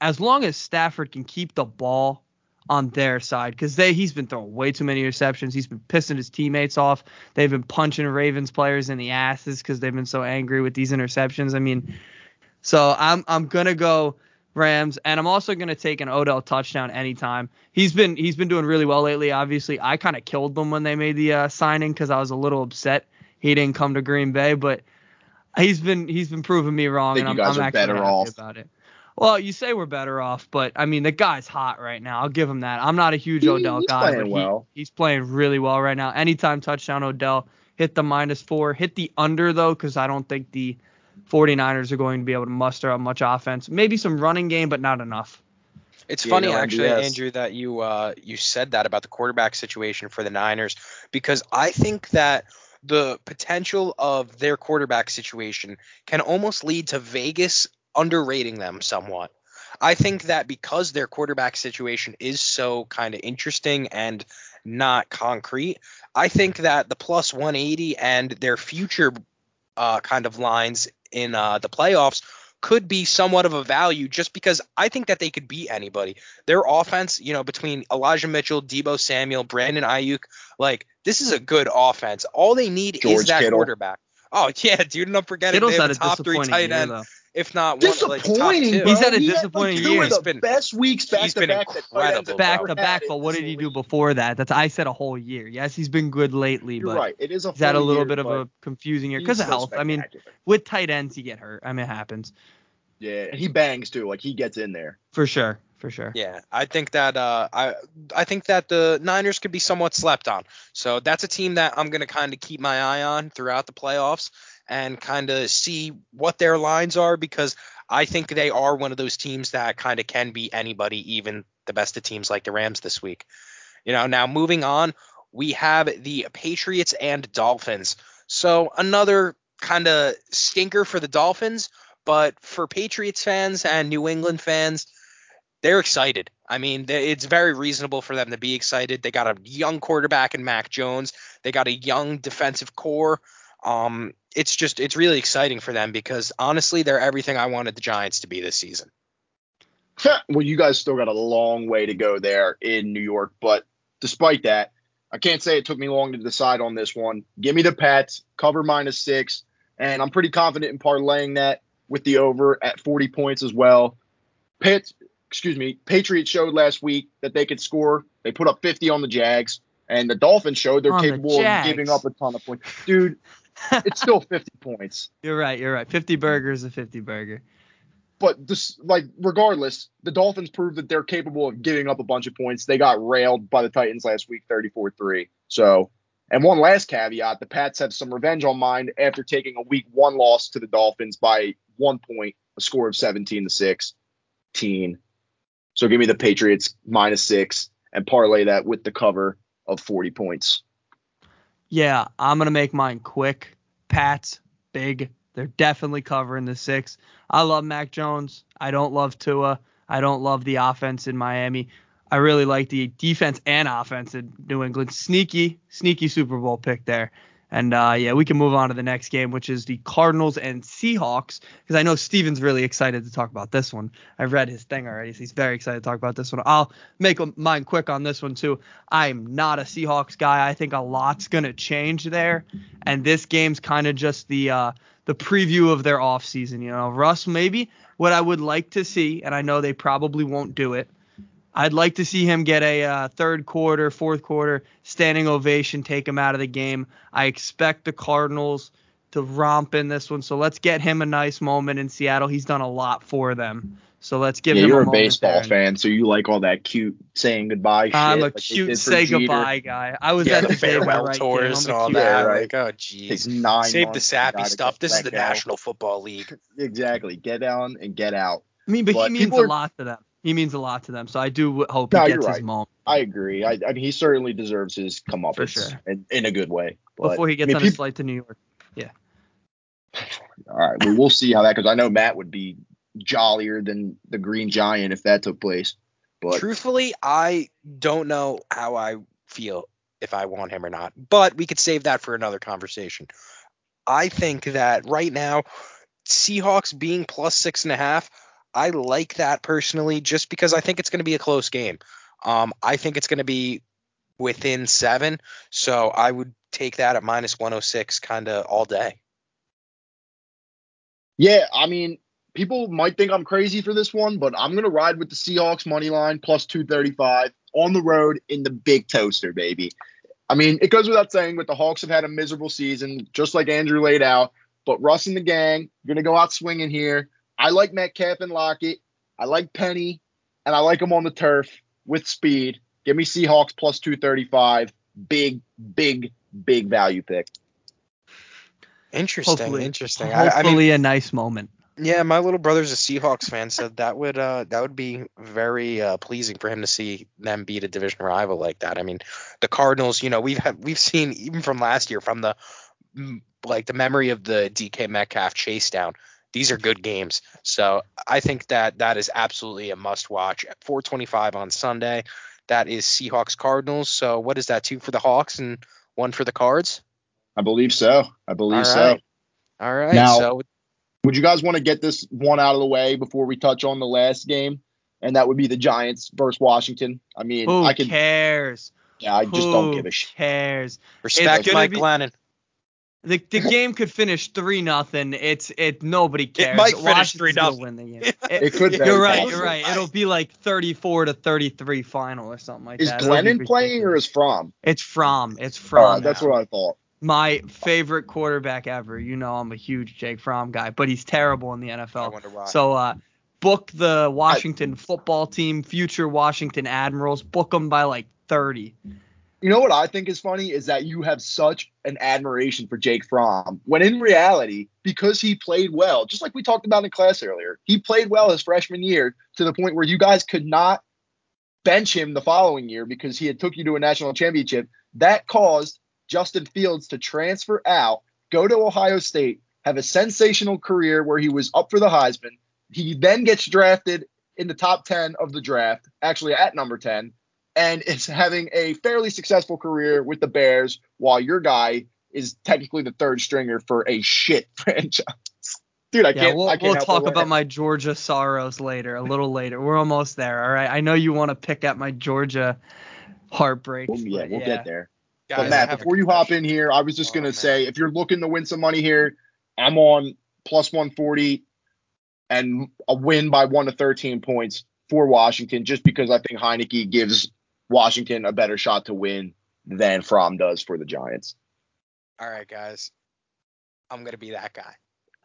as long as Stafford can keep the ball on their side because they he's been throwing way too many interceptions. He's been pissing his teammates off. They've been punching Ravens players in the asses because they've been so angry with these interceptions. I mean, so I'm I'm gonna go Rams, and I'm also gonna take an Odell touchdown anytime. He's been he's been doing really well lately. Obviously, I kind of killed them when they made the uh, signing because I was a little upset he didn't come to Green Bay, but he's been he's been proving me wrong, Think and you I'm, guys I'm are actually better happy off. about it. Well, you say we're better off, but I mean the guy's hot right now. I'll give him that. I'm not a huge He- Odell he's guy, playing but he, well. he's playing really well right now. Anytime touchdown, Odell hit the minus four, hit the under though, because I don't think the 49ers are going to be able to muster up much offense. Maybe some running game, but not enough. It's Yeah, funny no actually, MVS. Andrew, that you uh, you said that about the quarterback situation for the Niners because I think that the potential of their quarterback situation can almost lead to Vegas underrating them somewhat. I think that because their quarterback situation is so kind of interesting and not concrete, I think that the plus 180 and their future uh, kind of lines in uh, the playoffs could be somewhat of a value just because I think that they could beat anybody. Their offense, you know, between Elijah Mitchell, Deebo Samuel, Brandon Aiyuk, like this is a good offense. All they need is that Kittle. quarterback. Oh yeah, dude, don't forget it. Kittle's They have a a top three tight year end, though. If not one, like top Disappointing, two. He's had a He disappointing like two year. of the been- best weeks back he's to been back that tight ends incredible, have Back to back, but what did he do before that? That's I said a whole year. Yes, he's been good lately, You're but right. It is a he's had a little year, bit of a confusing year because of health. I mean, with tight ends, you get hurt. I mean, it happens yeah, and he bangs too. Like he gets in there. for sure, for sure. Yeah, I think that uh, I I think that the Niners could be somewhat slept on. So that's a team that I'm gonna kind of keep my eye on throughout the playoffs and kind of see what their lines are because I think they are one of those teams that kind of can be anybody, even the best of teams like the Rams this week. You know, now moving on, we have the Patriots and Dolphins. So another kind of stinker for the Dolphins, but for Patriots fans and New England fans, they're excited. I mean, it's very reasonable for them to be excited. They got a young quarterback in Mac Jones. They got a young defensive core. Um, it's just it's really exciting for them because honestly, they're everything I wanted the Giants to be this season. well, you guys still got a long way to go there in New York, but despite that, I can't say it took me long to decide on this one. Give me the Pats, cover minus six, and I'm pretty confident in parlaying that with the over at 40 points as well. Pitt, excuse me, Patriots showed last week that they could score. They put up 50 on the Jags, and the Dolphins showed they're On the capable of giving up a ton of points. Dude, it's still 50 points. You're right. You're right. 50 burgers is a 50 burger. but this like regardless, the Dolphins proved that they're capable of giving up a bunch of points. They got railed by the Titans last week, 34-3. So, and one last caveat, the Pats have some revenge on mind after taking a week one loss to the Dolphins by one point, a score of 17 to 16. So give me the Patriots minus six and parlay that with the cover of 40 points. Yeah, I'm gonna make mine quick. Pats, big. They're definitely covering the six. I love Mac Jones. I don't love Tua. I don't love the offense in Miami. I really like the defense and offense in New England. Sneaky, sneaky Super Bowl pick there. And uh, yeah, we can move on to the next game, which is the Cardinals and Seahawks, because I know Steven's really excited to talk about this one. I've read his thing already, so he's very excited to talk about this one. I'll make mine quick on this one too. I'm not a Seahawks guy. I think a lot's gonna change there, and this game's kind of just the uh, the preview of their offseason. You know, Russ maybe what I would like to see, and I know they probably won't do it, I'd like to see him get a uh, third quarter, fourth quarter standing ovation, take him out of the game. I expect the Cardinals to romp in this one, so let's get him a nice moment in Seattle. He's done a lot for them. So let's give him. yeah, him. You're a, a, baseball there. fan, so you like all that cute saying goodbye shit. I'm a like cute say Jeter. goodbye guy. I was yeah, at the the farewell right tours game. and all cute that. Yeah, right. Like, oh, Takes jeez. Save the sappy stuff. This is the let. National Football League. Exactly. Get down and get out. I mean, but, But he means people a are- lot to them. He means a lot to them. So I do hope No, he you're gets his moment I agree. I, I mean, he certainly deserves his comeuppance For sure. in, in a good way. But, before he gets I mean, on his flight to New York. Yeah. All right, well, we'll see how that because I know Matt would be jollier than the Green Giant if that took place. But Truthfully, I don't know how I feel if I want him or not, but we could save that for another conversation. I think that right now, Seahawks being plus six and a half, I like that personally, just because I think it's going to be a close game. Um, I think it's going to be within seven, so I would take that at minus 106 kind of all day. yeah, I mean, people might think I'm crazy for this one, but I'm gonna ride with the Seahawks money line plus 235 on the road in the big toaster, baby. I mean, it goes without saying, but the Hawks have had a miserable season, just like Andrew laid out. But Russ and the gang gonna go out swinging here. I like Metcalf and Lockett. I like Penny, and I like them on the turf with speed. Give me Seahawks plus 235. Big, big, big value pick. Interesting, Hopefully, interesting. I, hopefully I mean, a nice moment. Yeah, my little brother's a Seahawks fan, so that would uh that would be very uh pleasing for him to see them beat a division rival like that. I mean, the Cardinals, you know, we've had we've seen even from last year from the like the memory of the DK Metcalf chase down. These are good games. So, I think that that is absolutely a must watch. At 425 on Sunday, that is Seahawks Cardinals. So, what is that? Two for the Hawks and one for the Cards? I believe so. I believe All so. All right. Now- so Would you guys want to get this one out of the way before we touch on the last game? And that would be the Giants versus Washington. I mean, Who I could, cares? yeah, I just don't give a shit. cares? respect gonna Mike be- Glennon. The, the game could finish three nothing. It's it nobody cares. might finish 3-0. gonna Win the game. It could very you're right. possibly. You're right. It'll be like 34 to 33 final or something like Is that. It'll Glennon playing or is Fromm? It's Fromm. It's Oh, Fromm. that's now. what I thought. My favorite quarterback ever. You know I'm a huge Jake Fromm guy, but he's terrible in the NFL. I NFL. wonder why. So uh, book the Washington football team, future Washington Admirals. Book them by like 30. You know what I think is funny is that you have such an admiration for Jake Fromm, when in reality, because he played well, just like we talked about in class earlier, he played well his freshman year to the point where you guys could not bench him the following year because he had took you to a national championship. That caused Justin Fields to transfer out, go to Ohio State, have a sensational career where he was up for the Heisman. He then gets drafted in the top 10 of the draft, actually at number 10 and is having a fairly successful career with the Bears, while your guy is technically the third stringer for a shit franchise. Dude, I Yeah, can't. we'll, I can't we'll help talk but about laugh. my Georgia sorrows later, a little later. We're almost there. All right. I know you want to pick at my Georgia heartbreak. Well, yeah, we'll get there. Guys, but Matt, before you hop in here, I was just Oh, gonna man. say, if you're looking to win some money here, I'm on plus 140 and a win by one to 13 points for Washington, just because I think Heinicke gives Washington a better shot to win than Fromm does for the Giants. All right, guys. I'm gonna be that guy.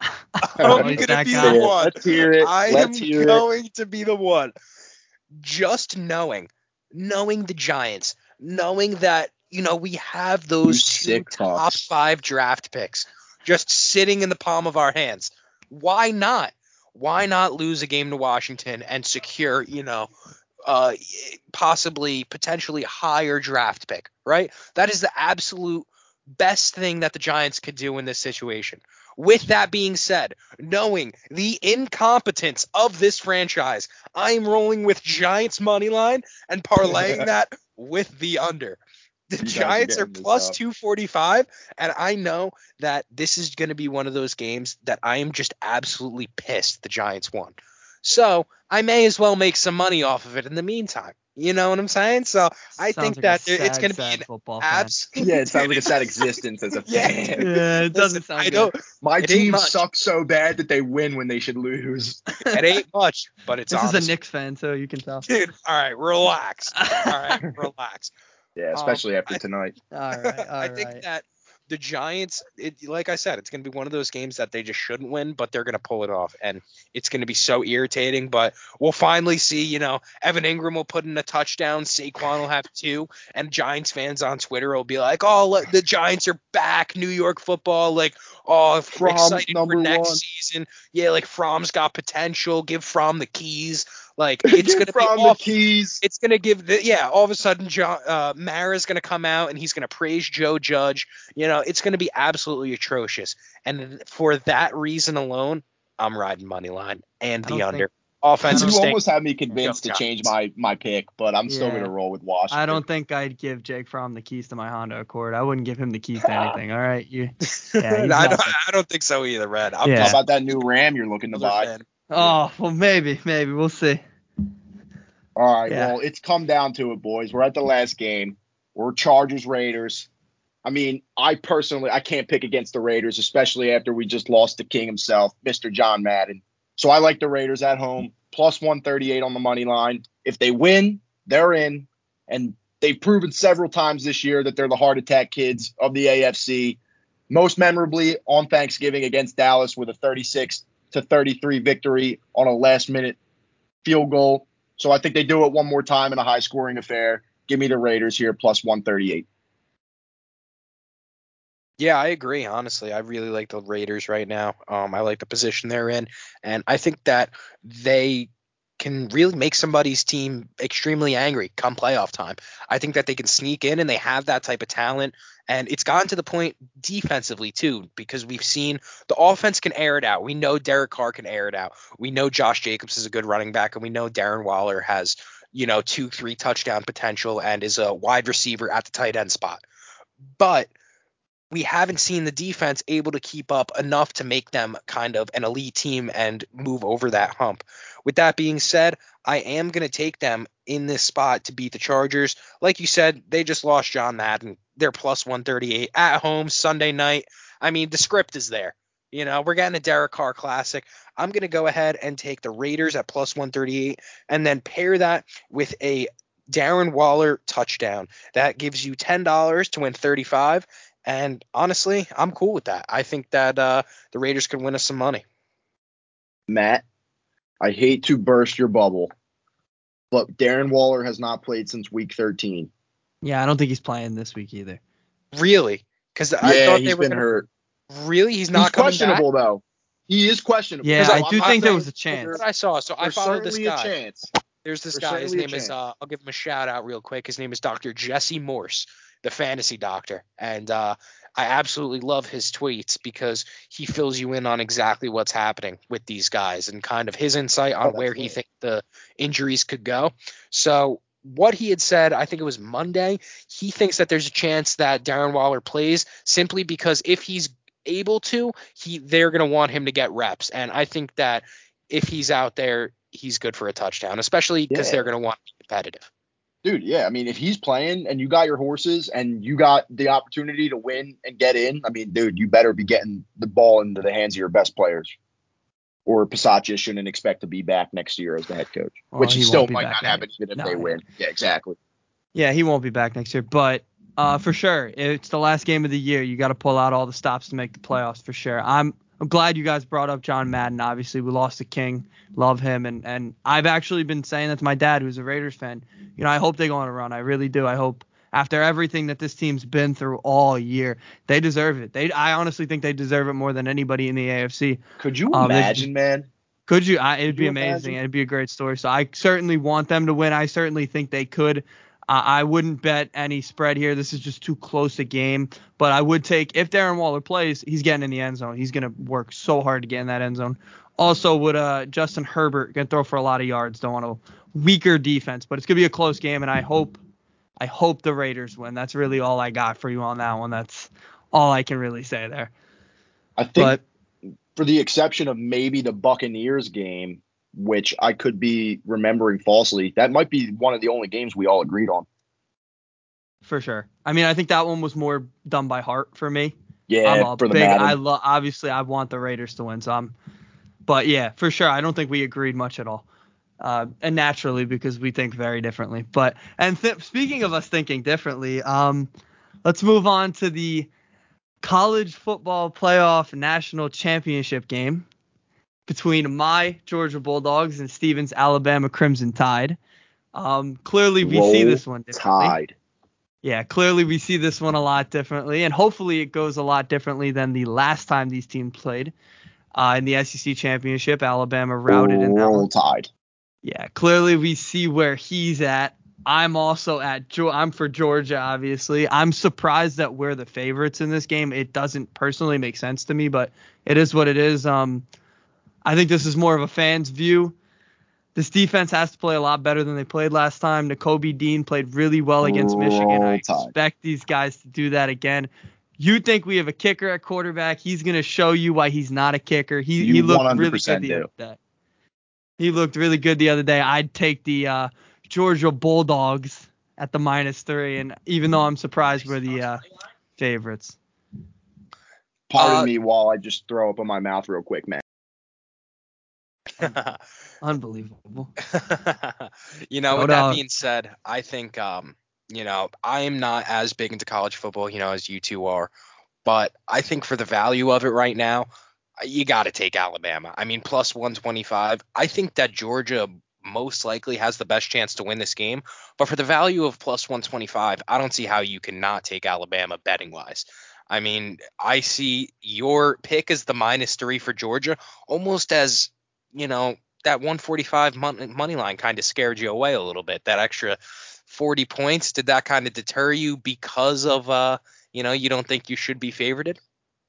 I'm gonna be guy. the one. Let's hear it. I Let's am hear it. going to be the one. Just knowing, knowing the Giants, knowing that you know we have those two top fucks. five draft picks just sitting in the palm of our hands. Why not? Why not lose a game to Washington and secure, you know, uh, possibly potentially higher draft pick, right? That is the absolute best thing that the Giants could do in this situation. With that being said, knowing the incompetence of this franchise, I am rolling with Giants money line and parlaying that with the under. The guys Giants are plus up. 245, and I know that this is going to be one of those games that I am just absolutely pissed the Giants won. So I may as well make some money off of it in the meantime. You know what I'm saying? So I Sounds think like that there- it's going to be an football fan. abs. Yeah, it sounds like a sad existence as a fan. Yeah, it doesn't Listen, sound I good. don't. My It team sucks so bad that they win when they should lose. It ain't much, but it's This is a Knicks fan, so you can tell. Dude, all right, relax. All right, relax. Yeah, Um, especially after I- tonight. All right, all I right. think that the Giants, it, like I said, it's going to be one of those games that they just shouldn't win, but they're going to pull it off, and it's going to be so irritating. But we'll finally see. You know, Evan Engram will put in a touchdown, Saquon will have two, and Giants fans on Twitter will be like, "Oh, the Giants are back, New York football!" Like, oh, Fromm, excited for next one. season. Yeah, like Fromm's got potential. Give Fromm the keys. Like, it's going to be from the keys. it's gonna give the yeah. All of a sudden, John uh, Mara's gonna come out and he's gonna praise Joe Judge. You know, it's gonna be absolutely atrocious. And for that reason alone, I'm riding money line and the under. think- Offensive You stink. almost had me convinced to change my my pick, but I'm still gonna roll with Washington. I don't think I'd give Jake Fromm the keys to my Honda Accord. I wouldn't give him the keys to anything. All right, you. Yeah, I, don't, I don't think so either, Red. I'm Yeah. How about that new Ram you're looking to another buy? Oh well, maybe, maybe we'll see. All right, Yeah. well, it's come down to it, boys. We're at the last game. We're Chargers Raiders. I mean, I personally I can't pick against the Raiders, especially after we just lost the king himself, Mr. John Madden. So I like the Raiders at home, plus 138 on the money line. If they win, they're in. And they've proven several times this year that they're the heart attack kids of the AFC. Most memorably on Thanksgiving against Dallas with a 36 to 33 victory on a last minute field goal. So I think they do it one more time in a high scoring affair. Give me the Raiders here plus 138. Yeah, I agree. Honestly, I really like the Raiders right now. Um, I like the position they're in, and I think that they can really make somebody's team extremely angry come playoff time. I think that they can sneak in, and they have that type of talent. And it's gotten to the point defensively too, because we've seen the offense can air it out. We know Derek Carr can air it out. We know Josh Jacobs is a good running back, and we know Darren Waller has you know two, three touchdown potential and is a wide receiver at the tight end spot. But we haven't seen the defense able to keep up enough to make them kind of an elite team and move over that hump. With that being said, I am going to take them in this spot to beat the Chargers. Like you said, they just lost John Madden. They're plus 138 at home Sunday night. I mean, the script is there. You know, we're getting a Derek Carr classic. I'm going to go ahead and take the Raiders at plus 138 and then pair that with a Darren Waller touchdown. That gives you $10 to win 35 and honestly, I'm cool with that. I think that uh, the Raiders could win us some money. Matt, I hate to burst your bubble, but Darren Waller has not played since week 13. Yeah, I don't think he's playing this week either. Really? Because I yeah, thought he's they were been gonna, hurt. Really, he's not he's coming questionable though. He is questionable. Yeah, I I'm do not think there was a chance. back. I saw. So I followed this certainly a guy. chance. There's this There's guy. His name is uh, I'll give him a shout out real quick. His name is Dr. Jesse Morse, the fantasy doctor, and uh, I absolutely love his tweets because he fills you in on exactly what's happening with these guys and kind of his insight on Oh, that's where he good. thinks the injuries could go. So what he had said, I think it was Monday, he thinks that there's a chance that Darren Waller plays simply because if he's able to, he they're going to want him to get reps, and I think that if he's out there, he's good for a touchdown, especially because Yeah. they're going to want to be competitive. Dude, yeah. I mean, if he's playing and you got your horses and you got the opportunity to win and get in, I mean, dude, you better be getting the ball into the hands of your best players. Or Bisaccia shouldn't expect to be back next year as the head coach, Well, which he still might not happen even if No, they win. Yeah, exactly. Yeah, he won't be back next year, but uh, for sure, it's the last game of the year. You got to pull out all the stops to make the playoffs for sure. I'm I'm glad you guys brought up John Madden. Obviously, we lost the king, love him, and and I've actually been saying that to my dad, who's a Raiders fan. You know, I hope they go on a run. I really do. I hope after everything that this team's been through all year, they deserve it. They, I honestly think they deserve it more than anybody in the AFC. Could you Um, imagine, man? Could you? I, it'd Could be you amazing. imagine? It'd be a great story. So I certainly want them to win. I certainly think they could. Uh, I wouldn't bet any spread here. This is just too close a game. But I would take if Darren Waller plays, he's getting in the end zone. He's gonna work so hard to get in that end zone. Also, would uh, Justin Herbert gonna throw for a lot of yards? Don't want a weaker defense, but it's gonna be a close game, and I hope I hope the Raiders win. That's really all I got for you on that one. That's all I can really say there. I think but, for the exception of maybe the Buccaneers game, which I could be remembering falsely, that might be one of the only games we all agreed on. For sure. I mean, I think that one was more done by heart for me. Yeah, I'm for the big, Madden. I love obviously I want the Raiders to win, so I'm but yeah, for sure. I don't think we agreed much at all. Uh, and naturally because we think very differently. But and th- speaking of us thinking differently, um, let's move on to the college football playoff national championship game between my Georgia Bulldogs and Steven's Alabama Crimson Tide. Um, clearly we Roll see this one differently. Tide. Yeah, clearly we see this one a lot differently, and hopefully it goes a lot differently than the last time these teams played uh, in the SEC championship. Alabama routed in that Roll one. Tide. Yeah, clearly we see where he's at. I'm also at I'm for Georgia, obviously. I'm surprised that we're the favorites in this game. It doesn't personally make sense to me, but it is what it is. Um, I think this is more of a fan's view. This defense has to play a lot better than they played last time. Nakobe Dean played really well against Michigan. I expect these guys to do that again. You think we have a kicker at quarterback? He's going to show you why he's not a kicker. He You he looked really 100% good the other day. He looked really good the other day. I'd take the uh, Georgia Bulldogs at the minus three, and even though I'm surprised we're the uh, favorites. Pardon Uh, me while I just throw up in my mouth real quick, man. Unbelievable. you know, No with that being said, I think um, you know, I'm not as big into college football, you know, as you two are, but I think for the value of it right now, you got to take Alabama. I mean, plus 125. I think that Georgia most likely has the best chance to win this game, but for the value of plus 125, I don't see how you cannot take Alabama betting wise. I mean, I see your pick as the minus three for Georgia, almost as you know that 145 money line kind of scared you away a little bit. That extra 40 points did that kind of deter you because of uh you know you don't think you should be favorited?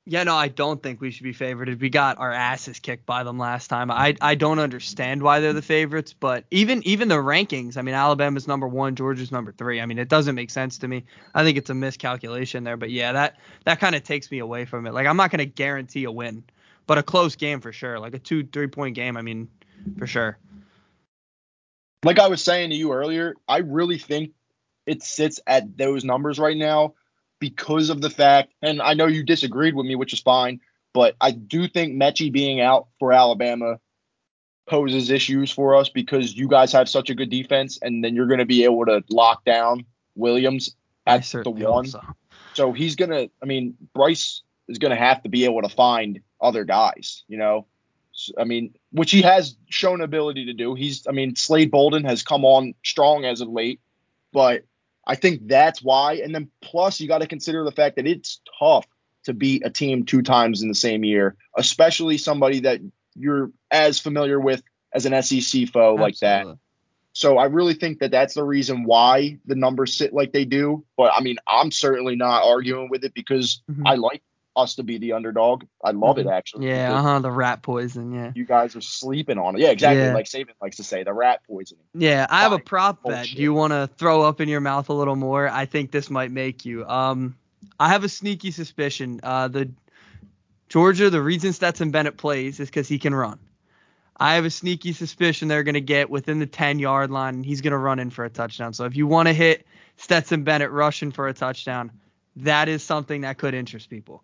Yeah, no, I don't think we should be favorited. We got our asses kicked by them last time. I I don't understand why they're the favorites, but even even the rankings, I mean, Alabama's number one, Georgia's number three. I mean, it doesn't make sense to me. I think it's a miscalculation there. But yeah, that that kind of takes me away from it. Like I'm not gonna guarantee a win, but a close game for sure. Like a two three point game. I mean, for sure. Like I was saying to you earlier, I really think it sits at those numbers right now because of the fact, and I know you disagreed with me, which is fine, but I do think Metchie being out for Alabama poses issues for us because you guys have such a good defense, and then you're going to be able to lock down Williams at the one. so. So he's gonna. I mean, Bryce is gonna have to be able to find other guys. You know, I mean, which he has shown ability to do. He's. I mean, Slade Bolden has come on strong as of late, but I think that's why. And then plus, you got to consider the fact that it's tough to beat a team two times in the same year, especially somebody that you're as familiar with as an SEC foe like that. So I really think that that's the reason why the numbers sit like they do. But I mean, I'm certainly not arguing with it because Mhm. I like us to be the underdog. I love it actually. Yeah, uh huh. The rat poison. Yeah. You guys are sleeping on it. Yeah, exactly. Yeah. Like Saban likes to say, the rat poisoning. Yeah, I have a Fine. prop bet. Bullshit. Do you want to throw up in your mouth a little more? I think this might make you. Um, I have a sneaky suspicion. Uh, the Georgia, the reason Stetson Bennett plays is because he can run. I have a sneaky suspicion they're going to get within the 10 yard line and he's going to run in for a touchdown. So if you want to hit Stetson Bennett rushing for a touchdown, that is something that could interest people.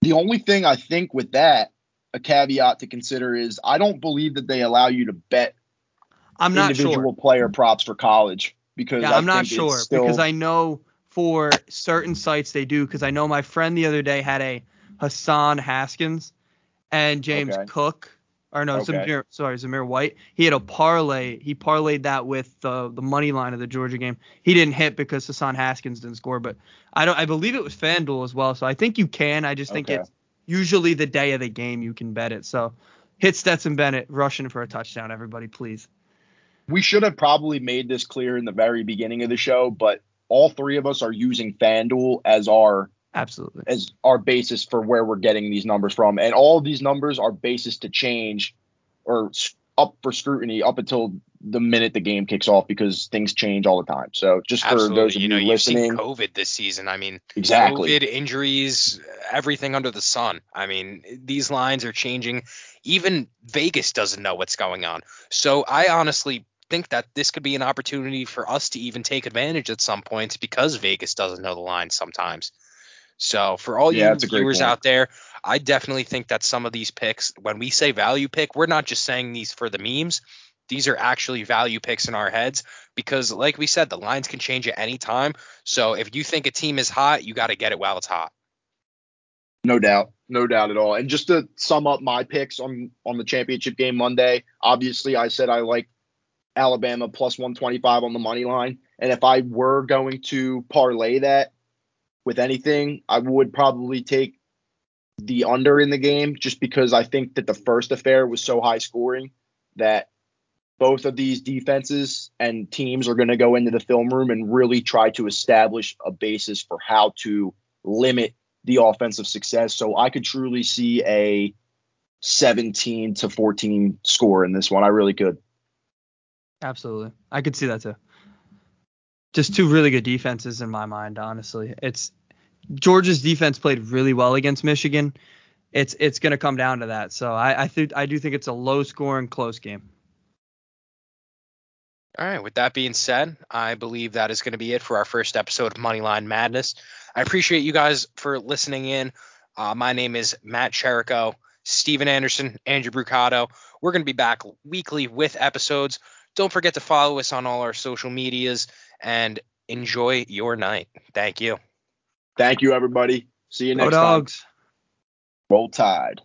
The only thing I think with that, a caveat to consider is I don't believe that they allow you to bet I'm not individual sure. player props for college because Yeah, I I'm not sure still- because I know for certain sites they do because I know my friend the other day had a Hassan Haskins and James Okay. Cook or no Okay. Zamir sorry Zamir White. He had a parlay he parlayed that with the the money line of the Georgia game. He didn't hit because Hassan Haskins didn't score but I don't I believe it was FanDuel as well so I think you can. I just think Okay. it's usually the day of the game you can bet it. So hit Stetson Bennett rushing for a touchdown everybody please. We should have probably made this clear in the very beginning of the show, but all three of us are using FanDuel as our absolutely as our basis for where we're getting these numbers from, and all of these numbers are basis to change or up for scrutiny up until the minute the game kicks off because things change all the time. So just for those of you you, know, you've listening, seen COVID this season. I mean, exactly. COVID injuries, everything under the sun. I mean, these lines are changing. Even Vegas doesn't know what's going on. So I honestly think that this could be an opportunity for us to even take advantage at some points because Vegas doesn't know the lines sometimes. So for all Yeah, you that's a great viewers out there, I definitely think that some of these picks, when we say value pick, we're not just saying these for the memes. These are actually value picks in our heads because, like we said, the lines can change at any time. So if you think a team is hot, you got to get it while it's hot. No doubt, no doubt at all. And just to sum up my picks on on the championship game Monday, obviously I said I like Alabama plus 125 on the money line, and if I were going to parlay that with anything, I would probably take the under in the game just because I think that the first affair was so high scoring that both of these defenses and teams are going to go into the film room and really try to establish a basis for how to limit the offensive success. So I could truly see a 17 to 14 score in this one. I really could. Absolutely. I could see that too. Just two really good defenses in my mind, honestly. It's Georgia's defense played really well against Michigan. It's it's going to come down to that. So I I think I do think it's a low scoring close game. All right. With that being said, I believe that is going to be it for our first episode of Moneyline Madness. I appreciate you guys for listening in. Uh, my name is Matt Chirico, Steven Anderson, Andrew Brucato. We're going to be back weekly with episodes. Don't forget to follow us on all our social medias and enjoy your night. Thank you. Thank you, everybody. See you Go next time. dogs. Roll Tide.